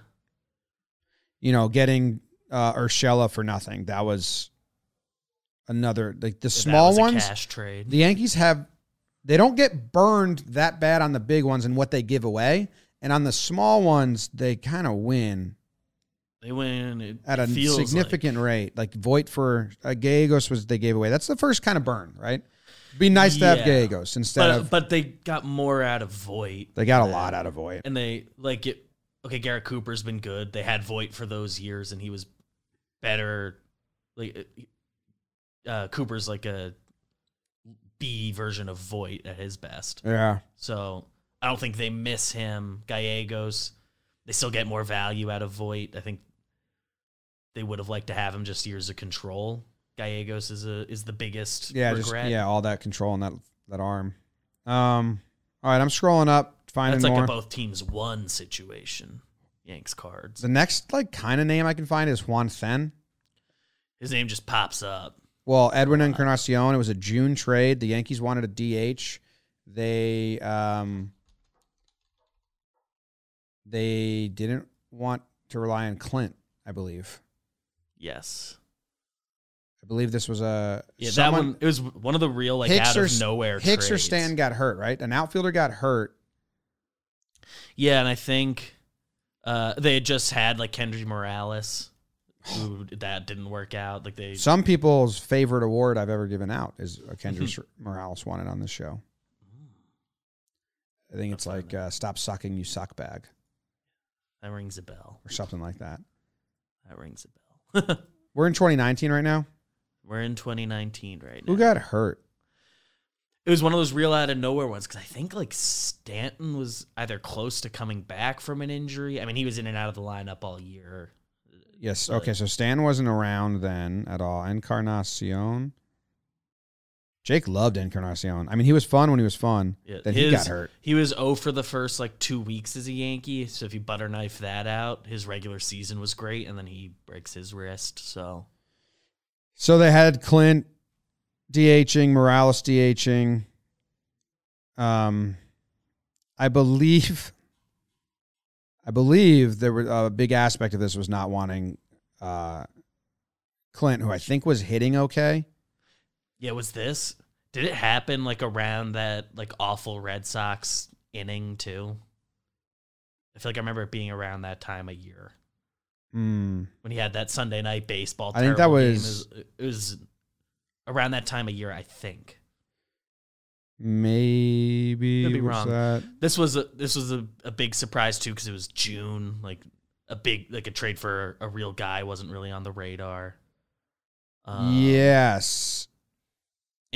B: You know, getting uh, Urshela for nothing. That was another like the small ones.
C: cash trade.
B: the Yankees have they don't get burned that bad on the big ones and what they give away, and on the small ones they kind of win
C: They win
B: at a significant
C: like,
B: rate. Like Voit for uh, Gallegos was they gave away. That's the first kind of burn, right? Be nice to have
C: Yeah.
B: Gallegos instead
C: but
B: of
C: but they got more out of Voit.
B: they got a lot out of Voit.
C: and they like it. Okay, Garrett Cooper's been good. They had Voit for those years, and he was better. Like uh, Cooper's like a B version of Voit at his best.
B: Yeah,
C: So I don't think they miss him. Gallegos, they still get more value out of Voit. I think they would have liked to have him just years of control. Gallegos is a is the biggest
B: yeah, just yeah, all that control and that that arm. Um, all right, I'm scrolling up. finding
C: That's like
B: more.
C: a both teams won situation. Yanks cards.
B: the next like kind of name I can find is Juan Then.
C: His name just pops up.
B: Well, Edwin Encarnacion. It was a June trade. The Yankees wanted a DH. They um they didn't want to rely on Clint. I believe.
C: Yes.
B: I believe this was a
C: Yeah,
B: someone-
C: that one. It was one of the real like
B: Hicks
C: out
B: or
C: of nowhere.
B: Hicks or. Stan got hurt, right? An outfielder got hurt.
C: Yeah, and I think uh, they had just had like Kendry Morales, who that didn't work out. Like they,
B: Some people's favorite award I've ever given out is a Kendrick. Morales won it on this show. I think it's like uh, "Stop sucking, you suck bag"
C: that rings a bell.
B: or something like that.
C: That rings a bell.
B: We're in 2019 right now.
C: We're in 2019 right now.
B: Who got hurt?
C: It was one of those real out of nowhere ones because I think like Stanton was either close to coming back from an injury. I mean, he was in and out of the lineup all year.
B: Yes.
C: But-
B: Okay. So Stan wasn't around then at all. Encarnacion. Jake loved Encarnacion. I mean, he was fun when he was fun.
C: Yeah,
B: then he got hurt.
C: He was 0 for the first like two weeks as a Yankee. So if you butter knife that out, his regular season was great, and then he breaks his wrist. So
B: So they had Clint DHing, Morales DHing. Um, I believe, I believe there were a big aspect of this was not wanting uh, Clint, who I think was hitting okay.
C: yeah, was this? Did it happen like around that like awful Red Sox inning too? I feel like I remember it being around that time of year
B: Hmm.
C: when he had that Sunday night baseball.
B: I think that was-
C: it was, it was around that time of year. I think
B: Maybe
C: Could be wrong.
B: that-
C: this was a this was a, a big surprise too because it was June. Like a big like a trade for a, a real guy wasn't really on the radar. Um,
B: yes.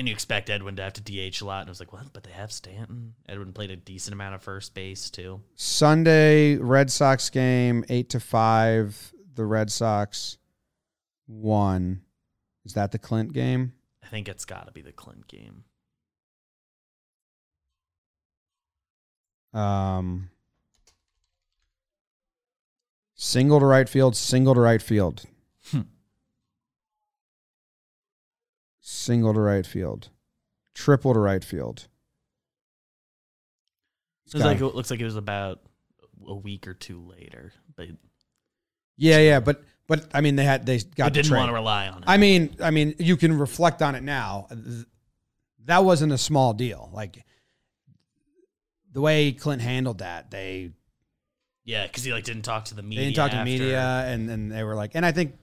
C: And you expect Edwin to have to DH a lot, and I was like, what? But they have Stanton. Edwin played a decent amount of first base too.
B: Sunday Red Sox game, eight to five. The Red Sox won. Is that the Clint game?
C: I think it's got to be the Clint game.
B: Um, single to right field, single to right field. Single to right field. Triple to right field. It's
C: It, like, it looks like it was about a week or two later, but
B: yeah, yeah, but but I mean they had they got
C: I
B: the
C: didn't
B: trade.
C: want to rely on it.
B: I mean, I mean, you can reflect on it now. That wasn't a small deal. Like the way Clint handled that, they
C: yeah, because he like didn't talk to the
B: they
C: media.
B: didn't talk to media, and then they were like, and I think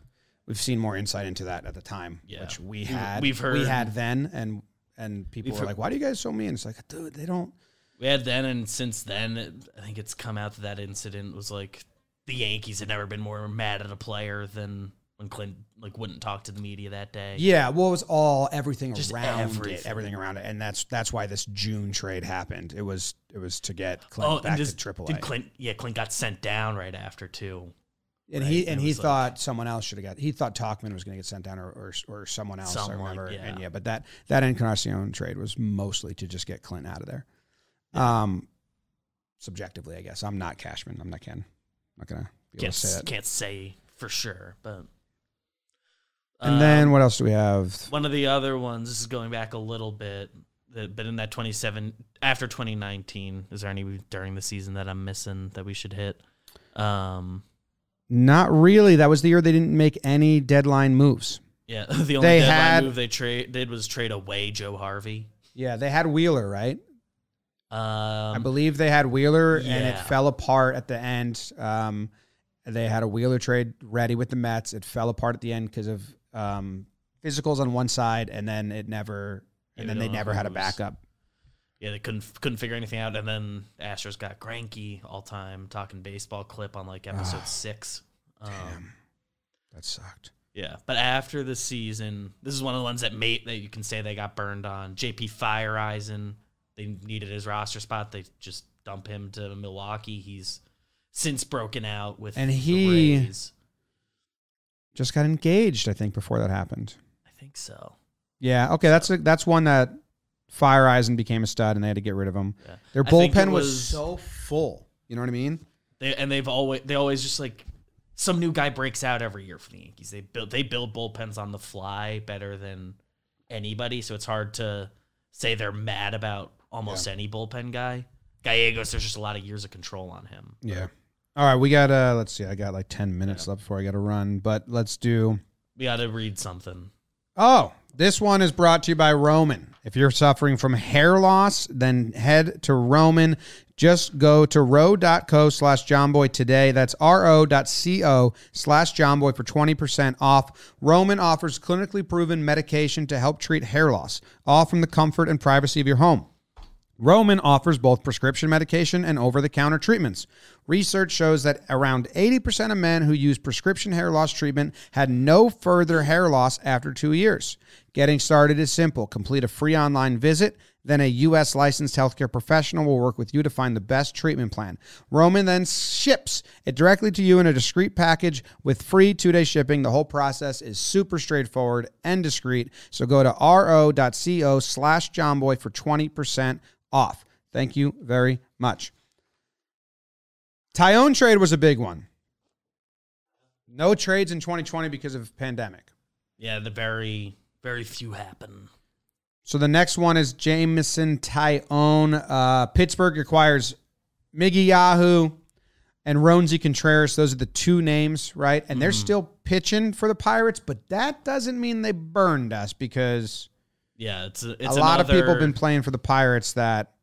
B: we've seen more insight into that at the time,
C: Yeah.
B: which we had.
C: we've heard we
B: had then, and and people
C: We've
B: were
C: heard-
B: like, why do you guys so mean? It's like, dude, they don't.
C: We had then, and since then, it, I think it's come out that that incident was like the Yankees had never been more mad at a player than when Clint like wouldn't talk to the media that day.
B: Yeah, well, it was all everything
C: Just
B: around it,
C: everything.
B: everything around it, and that's that's why this June trade happened. It was it was to get oh, Clint
C: oh,
B: back to Triple A.
C: did Clint? Yeah, Clint got sent down right after too.
B: And
C: Right,
B: he and he
C: was like-
B: thought someone else should have got. He thought Tauchman was going to get sent down, or or, or someone else.
C: Someone,
B: I remember.
C: yeah.
B: And yeah, but that that Encarnacion trade was mostly to just get Clint out of there. Um, subjectively, I guess I'm not Cashman. I'm not Ken. I'm not gonna be
C: Can't
B: to say that.
C: can't say for sure, but.
B: And
C: Um,
B: then what else do we have?
C: one of the other ones. This is going back a little bit, but in that 27 after 2019, is there any during the season that I'm missing that we should hit? Um,
B: Not really. That was the year they didn't make any deadline moves.
C: yeah, the only
B: They
C: deadline
B: had-
C: move they trade did was trade away Joe Harvey.
B: Yeah, they had Wheeler, right?
C: Um,
B: I believe they had Wheeler, and it
C: yeah.
B: fell apart at the end. Um, they had a Wheeler trade ready with the Mets. It fell apart at the end because of um, physicals on one side, and then it never, and then they
C: don't
B: never had a backup.
C: Yeah, they couldn't couldn't figure anything out, and then Astros got cranky all time talking baseball clip on like episode six. Um,
B: Damn, that sucked.
C: Yeah, but after the season, this is one of the ones that made that you can say they got burned on. JP Feyereisen, they needed his roster spot. They just dump him to Milwaukee. He's since broken out with
B: And he-
C: Rays.
B: Just got engaged, I think, before that happened.
C: I think so.
B: Yeah, okay, that's a, that's one that Feyereisen became a stud, and they had to get rid of him.
C: Yeah.
B: Their
C: I think
B: bullpen
C: it
B: was,
C: was-
B: so full. You know what I mean?
C: They, and they've always they always just like some new guy breaks out every year for the Yankees. They build they build bullpens on the fly better than anybody, so it's hard to say they're mad about almost any bullpen guy. Gallegos, there's just a lot of years of control on him.
B: Yeah. All right, we got uh let's see, I got like 10 minutes left before I got to run, but let's do
C: We got to read something.
B: Oh, this one is brought to you by Roman. If you're suffering from hair loss, then head to Roman. Just go to ro.co slash jomboy today. That's ro.co slash jomboy for 20% off. Roman offers clinically proven medication to help treat hair loss, all from the comfort and privacy of your home. Roman offers both prescription medication and over the counter treatments. Research shows that around 80% of men who use prescription hair loss treatment had no further hair loss after two years. Getting started is simple. Complete a free online visit. Then a U.S. licensed healthcare professional will work with you to find the best treatment plan. Roman then ships it directly to you in a discreet package with free two day shipping. The whole process is super straightforward and discreet. So go to ro.co slash jomboy for 20% off. Thank you very much. Taillon trade was a big one. No trades in 2020 because of pandemic.
C: Yeah, the very very few happen.
B: So the next one is Jameson Taillon. Uh, Pittsburgh acquires Miggy Yajure and Roansy Contreras. Those are the two names, right? And they're still pitching for the Pirates, but that doesn't mean they burned us because
C: Yeah, it's a,
B: a lot of people have been playing for the Pirates that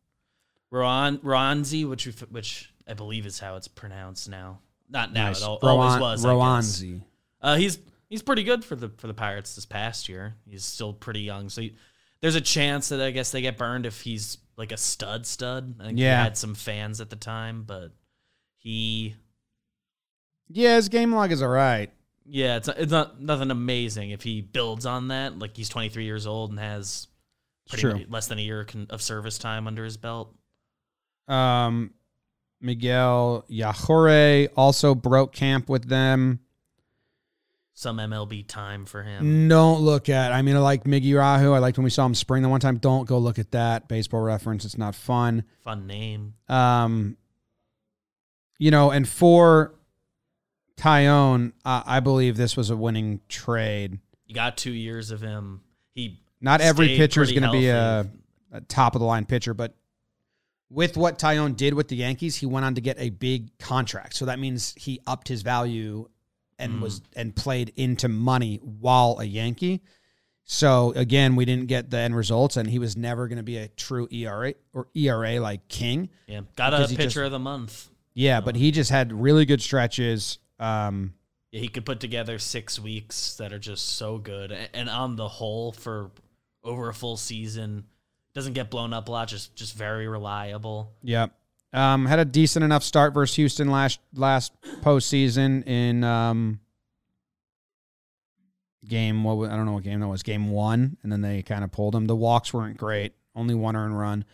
C: Ron Ronzi, which we, which I believe is how it's pronounced now. Not now,
B: Nice.
C: it al-
B: Rowan-
C: always was. I guess.
B: Rowanzi.
C: Uh, he's he's pretty good for the for the Pirates this past year. He's still pretty young, so he, there's a chance that I guess they get burned if he's like a stud stud. I think
B: Yeah.
C: he had some fans at the time, but he
B: Yeah, his game log is all right.
C: Yeah, it's it's not nothing amazing if he builds on that. Like he's 23 years old and has pretty
B: True.
C: much less than a year of service time under his belt.
B: Um, Miguel Yajure also broke camp with them.
C: Some MLB time for him.
B: Don't look at. I mean, I like Miggy Rahu. I liked when we saw him spring the one time. Don't go look at that baseball reference. It's not fun.
C: Fun name.
B: Um, you know, and for Taillon, uh, I believe this was a winning trade.
C: You got two years of him. He
B: Not every pitcher is going to be a, a top of the line pitcher, but with what Taillon did with the Yankees, he went on to get a big contract. So that means he upped his value and
C: Mm.
B: was and played into money while a Yankee. So again, we didn't get the end results, and he was never going to be a true ERA or ERA like King.
C: yeah got a
B: he
C: pitcher
B: just-
C: of the month.
B: Yeah, but he just had really good stretches. Um,
C: Yeah, he could put together six weeks that are just so good, and on the whole, for over a full season, doesn't get blown up a lot. Just just very reliable.
B: Yeah. Um, had a decent enough start versus Houston last last postseason in um, game. What wa- I don't know what game that was. Game one, and then they kind of pulled him. The walks weren't great. Only one earned run.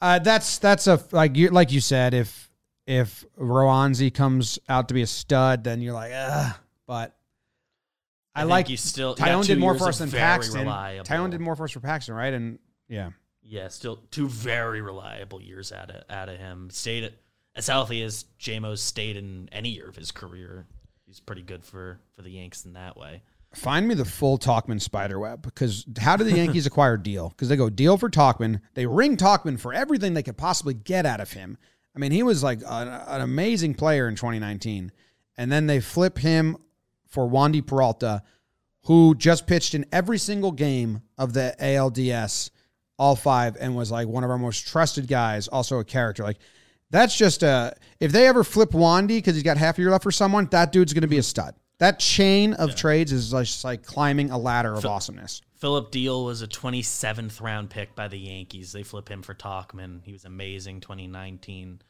B: Uh, that's that's a like you like you said. If if Roansy comes out to be a stud, then you're like, ugh. But I,
C: think
B: like
C: you still Taillon
B: did more for us than Paxton.
C: Reliable.
B: Taillon did more for us for Paxton, right? And yeah,
C: Yeah, still two very reliable years out of out of him. Stayed at, as healthy as JMO's stayed in any year of his career. He's pretty good for for the Yanks in that way.
B: Find me the full Tauchman spider web because how did the Yankees acquire Diehl? Because they go deal for Tauchman, they ring Tauchman for everything they could possibly get out of him. I mean, he was like an, an amazing player in 2019, and then they flip him for Wandy Peralta, who just pitched in every single game of the ALDS, all five, and was like one of our most trusted guys. Also a character. Like that's just a if they ever flip Wandy because he's got half a year left for someone, that dude's going to be a stud. That chain of trades is just like climbing a ladder of awesomeness.
C: Philip Diehl was a 27th round pick by the Yankees. They flip him for Tauchman. He was amazing 2019.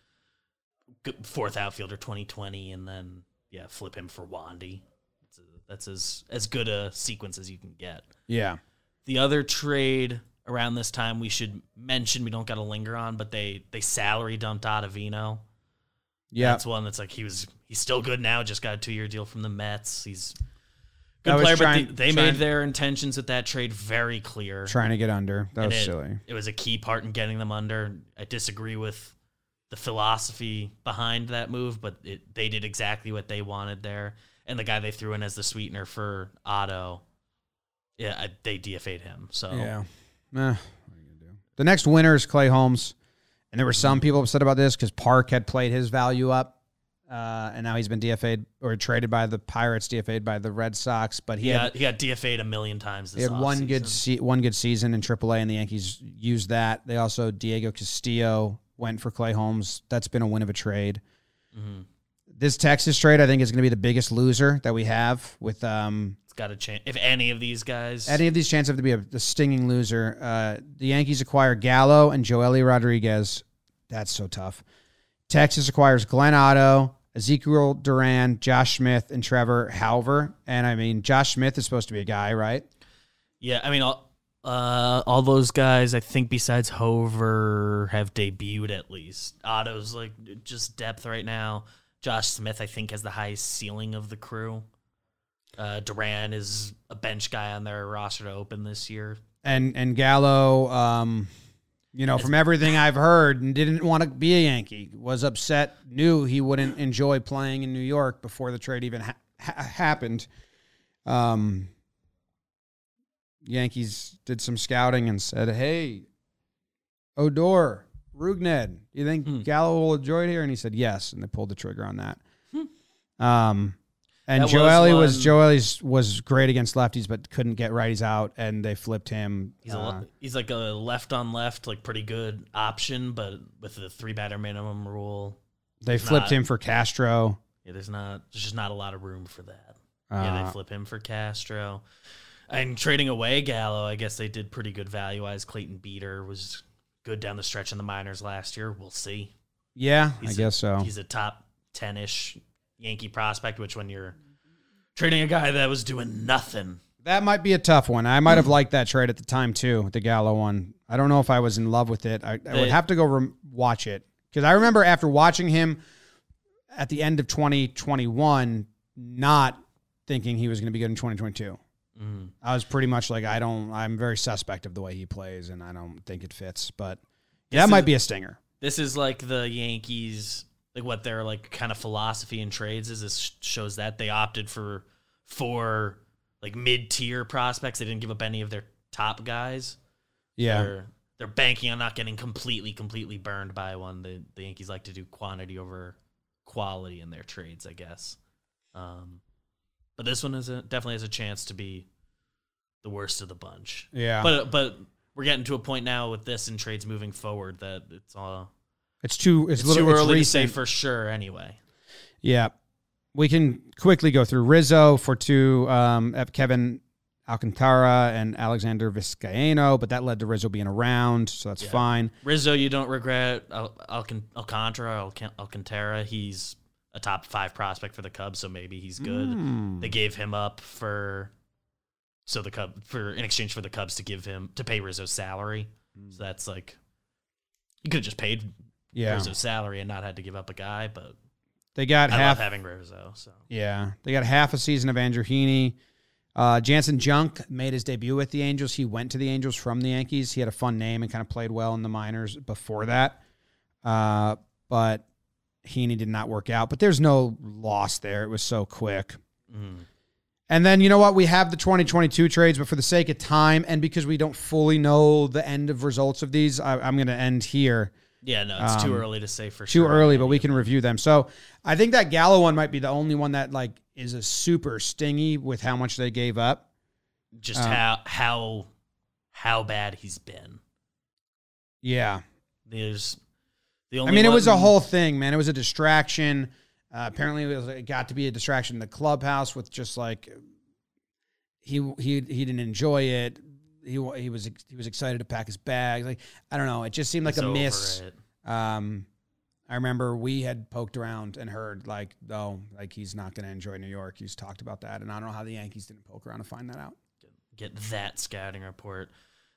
C: Fourth outfielder 2020 and then yeah, flip him for Wandy. That's, a, that's as as good a sequence as you can get.
B: Yeah.
C: The other trade around this time we should mention we don't got to linger on, but they they salary dumped Ottavino.
B: Yeah.
C: That's one that's like he was he's still good now, just got a 2-year deal from the Mets. He's Good player,
B: trying-
C: but they, they
B: trying-
C: made their intentions with that trade very clear.
B: Trying to get under. That
C: and
B: was
C: it,
B: silly.
C: it was a key part in getting them under. I disagree with the philosophy behind that move, but it, they did exactly what they wanted there. And the guy they threw in as the sweetener for Otto, yeah, I, they DFA'd him. So
B: Yeah. Eh, what are you gonna do? The next winner is Clay Holmes. And there were some people upset about this because Park had played his value up. Uh, and now he's been DFA'd or traded by the Pirates, DFA'd by the Red Sox. But he,
C: he
B: had
C: got, he got DFA'd a million times this
B: He had one good se- one good season in AAA, and the Yankees used that. They also Diego Castillo went for Clay Holmes. That's been a win of a trade.
C: Mhm.
B: This Texas trade, I think, is going to be the biggest loser that we have. With um,
C: It's got a chance. If any of these guys,
B: any of these chances have to be a, a stinging loser. Uh, the Yankees acquire Gallo and Joely Rodriguez. That's so tough. Texas acquires Glenn Otto, Ezekiel Duran, Josh Smith, and Trevor Hauver. And I mean, Josh Smith is supposed to be a guy, right?
C: yeah, I mean, all, uh, all those guys, I think, besides Hauver, have debuted at least. Otto's like just depth right now. Josh Smith, I think, has the highest ceiling of the crew. Uh, Duran is a bench guy on their roster to open this year.
B: and and Gallo, um, you know, from everything I've heard, and didn't want to be a Yankee. Was upset, knew he wouldn't enjoy playing in New York before the trade even ha- ha- happened. Um, Yankees did some scouting and said, "Hey, Odor, Rougned, do you think
C: Hmm.
B: Gallo will enjoy it here?" And he said, "Yes," and they pulled the trigger on that. Um, and
C: That was
B: Joely was, Joely's was great against lefties, but couldn't get righties out, and they flipped him.
C: He's
B: uh,
C: a he's like a left on left, like pretty good option, but with the three batter minimum rule,
B: they flipped
C: not-
B: him for Castro.
C: yeah, there's not there's just not a lot of room for that. yeah,
B: Uh,
C: they flip him for Castro. And trading away Gallo, I guess they did pretty good value wise. Clayton Beeter was good down the stretch in the minors last year. We'll see.
B: yeah, I
C: He's
B: guess
C: a,
B: so.
C: He's a top ten ish Yankee prospect, which when you're trading a guy that was doing nothing.
B: That might be a tough one. I might have liked that trade at the time too, the Gallo one. I don't know if I was in love with it. I, I would have to go rem- watch it because I remember after watching him at the end of 2021, not thinking he was going to be good in 2022.
C: Mm.
B: I was pretty much like, I don't. I'm very suspect of the way he plays, and I don't think it fits. But that
C: This
B: might be a stinger.
C: This is like the Yankees, like what their like kind of philosophy in trades is. This shows that they opted for four like mid tier prospects. They didn't give up any of their top guys.
B: Yeah,
C: They're they're banking on not getting completely completely burned by one. The the Yankees like to do quantity over quality in their trades, I guess. Um, but this one is a, definitely has a chance to be the worst of the bunch.
B: yeah.
C: But but we're getting to a point now with this and trades moving forward that it's all
B: it's too. It's,
C: it's,
B: little,
C: too
B: it's
C: early to say for sure. Anyway,
B: Yeah. We can quickly go through Rizzo for two, um, Kevin Alcantara and Alexander Vizcaino, but that led to Rizzo being around, so that's
C: Yeah.
B: fine.
C: Rizzo, you don't regret Al- Alcan- Alcantara, Alcan- Alcantara. He's a top five prospect for the Cubs, so maybe he's good.
B: Hmm.
C: They gave him up for so the Cub for in exchange for the Cubs to give him to pay Rizzo's salary. So that's like you could have just paid
B: Yeah.
C: Rizzo's salary and not had to give up a guy, but
B: They got
C: I
B: half
C: love having Rizzo. So
B: Yeah. They got half a season of Andrew Heaney. Uh, Janson Junk made his debut with the Angels. He went to the Angels from the Yankees. He had a fun name and kind of played well in the minors before that. Uh, but Heaney did not work out. But there's no loss there. It was so quick.
C: mm.
B: And then you know what? We have the 2022 trades, but for the sake of time and because we don't fully know the end of results of these, I, I'm going to end here.
C: Yeah, no, it's too
B: Um,
C: early to say for
B: Too
C: sure.
B: Too early, but we can review them. So I think that Gallo one might be the only one that like is a super stingy with how much they gave up.
C: just
B: um,
C: how how how bad he's been.
B: Yeah.
C: There's the only I
B: mean, it was a whole thing, man. It was a distraction. Uh, apparently, it, was, it got to be a distraction in the clubhouse with just like he he he didn't enjoy it. He he was he was excited to pack his bags. Like I don't know, it just seemed like
C: he's
B: a miss.
C: it.
B: Um, I remember we had poked around and heard like, oh, like he's not going to enjoy New York. He's talked about that, and I don't know how the Yankees didn't poke around to find that out.
C: Get that scouting report.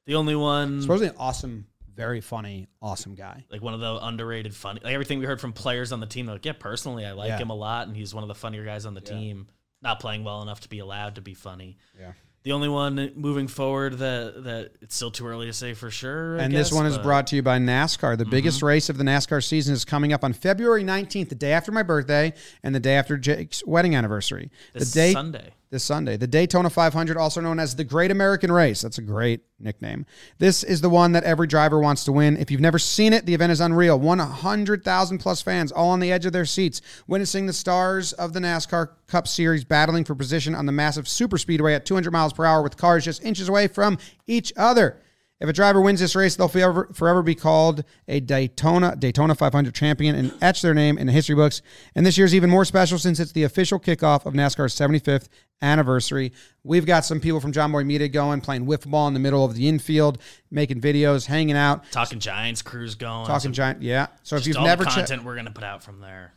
C: The only one,
B: Supposedly an awesome, very funny, awesome guy.
C: like one of the underrated funny, like everything we heard from players on the team. They're like, yeah, personally, I like
B: Yeah.
C: him a lot, and he's one of the funnier guys on the
B: Yeah.
C: team. not playing well enough to be allowed to be funny.
B: Yeah.
C: The only one moving forward that that it's still too early to say for sure. I
B: and this
C: guess,
B: one is
C: but-
B: brought to you by NASCAR. The biggest mm-hmm. race of the NASCAR season is coming up on February 19th, the day after my birthday and the day after Jake's wedding anniversary.
C: this
B: the day
C: Sunday.
B: This Sunday. The Daytona 500, also known as the Great American Race. That's a great nickname. This is the one that every driver wants to win. If you've never seen it, the event is unreal. 100,000 plus fans, all on the edge of their seats, witnessing the stars of the NASCAR Cup Series battling for position on the massive super speedway at 200 miles per hour with cars just inches away from each other. If a driver wins this race, they'll forever, forever be called a Daytona Daytona 500 champion and etch their name in the history books. And this year's even more special since it's the official kickoff of NASCAR's 75th anniversary. We've got some people from Jomboy Media going, playing wiffle ball in the middle of the infield, making videos, hanging out,
C: Talking Giants crews going.
B: talking giant. Yeah. So if you've
C: all
B: never
C: the
B: checked,
C: content we're gonna put out from there,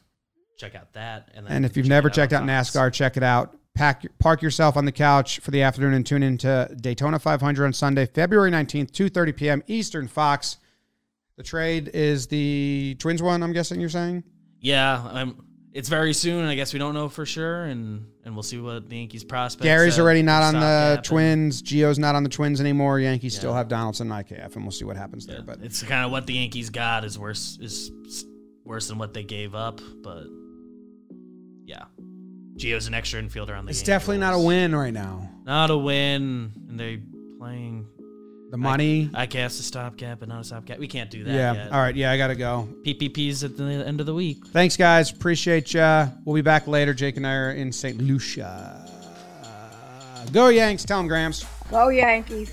C: check out that. And then
B: and if you've never checked out
C: Fox.
B: NASCAR, check it out. Pack, park yourself on the couch for the afternoon and tune into Daytona 500 on Sunday, February 19th, 2.30 p.m. Eastern, Fox. The trade is the Twins one, I'm guessing you're saying?
C: Yeah, um, it's very soon. I guess we don't know for sure, and and we'll see what the Yankees prospect.
B: Gary's already not on the Twins. Gio's not on the Twins anymore. Yankees still have Donaldson and IKF, and we'll see what happens there. But
C: It's kind of what the Yankees got is worse is worse than what they gave up, but yeah, Gio's an extra infielder on the.
B: it's definitely not a win right now.
C: Not a win, and they playing.
B: The money.
C: I cast a stopgap, but not a stopgap. We can't do that.
B: yeah.
C: Yet.
B: All right. Yeah, I got to go.
C: PPPs at the end of the week.
B: Thanks, guys. Appreciate ya. We'll be back later. Jake and I are in St. Lucia. Go Yanks. Tell them, Grams.
D: Go Yankees.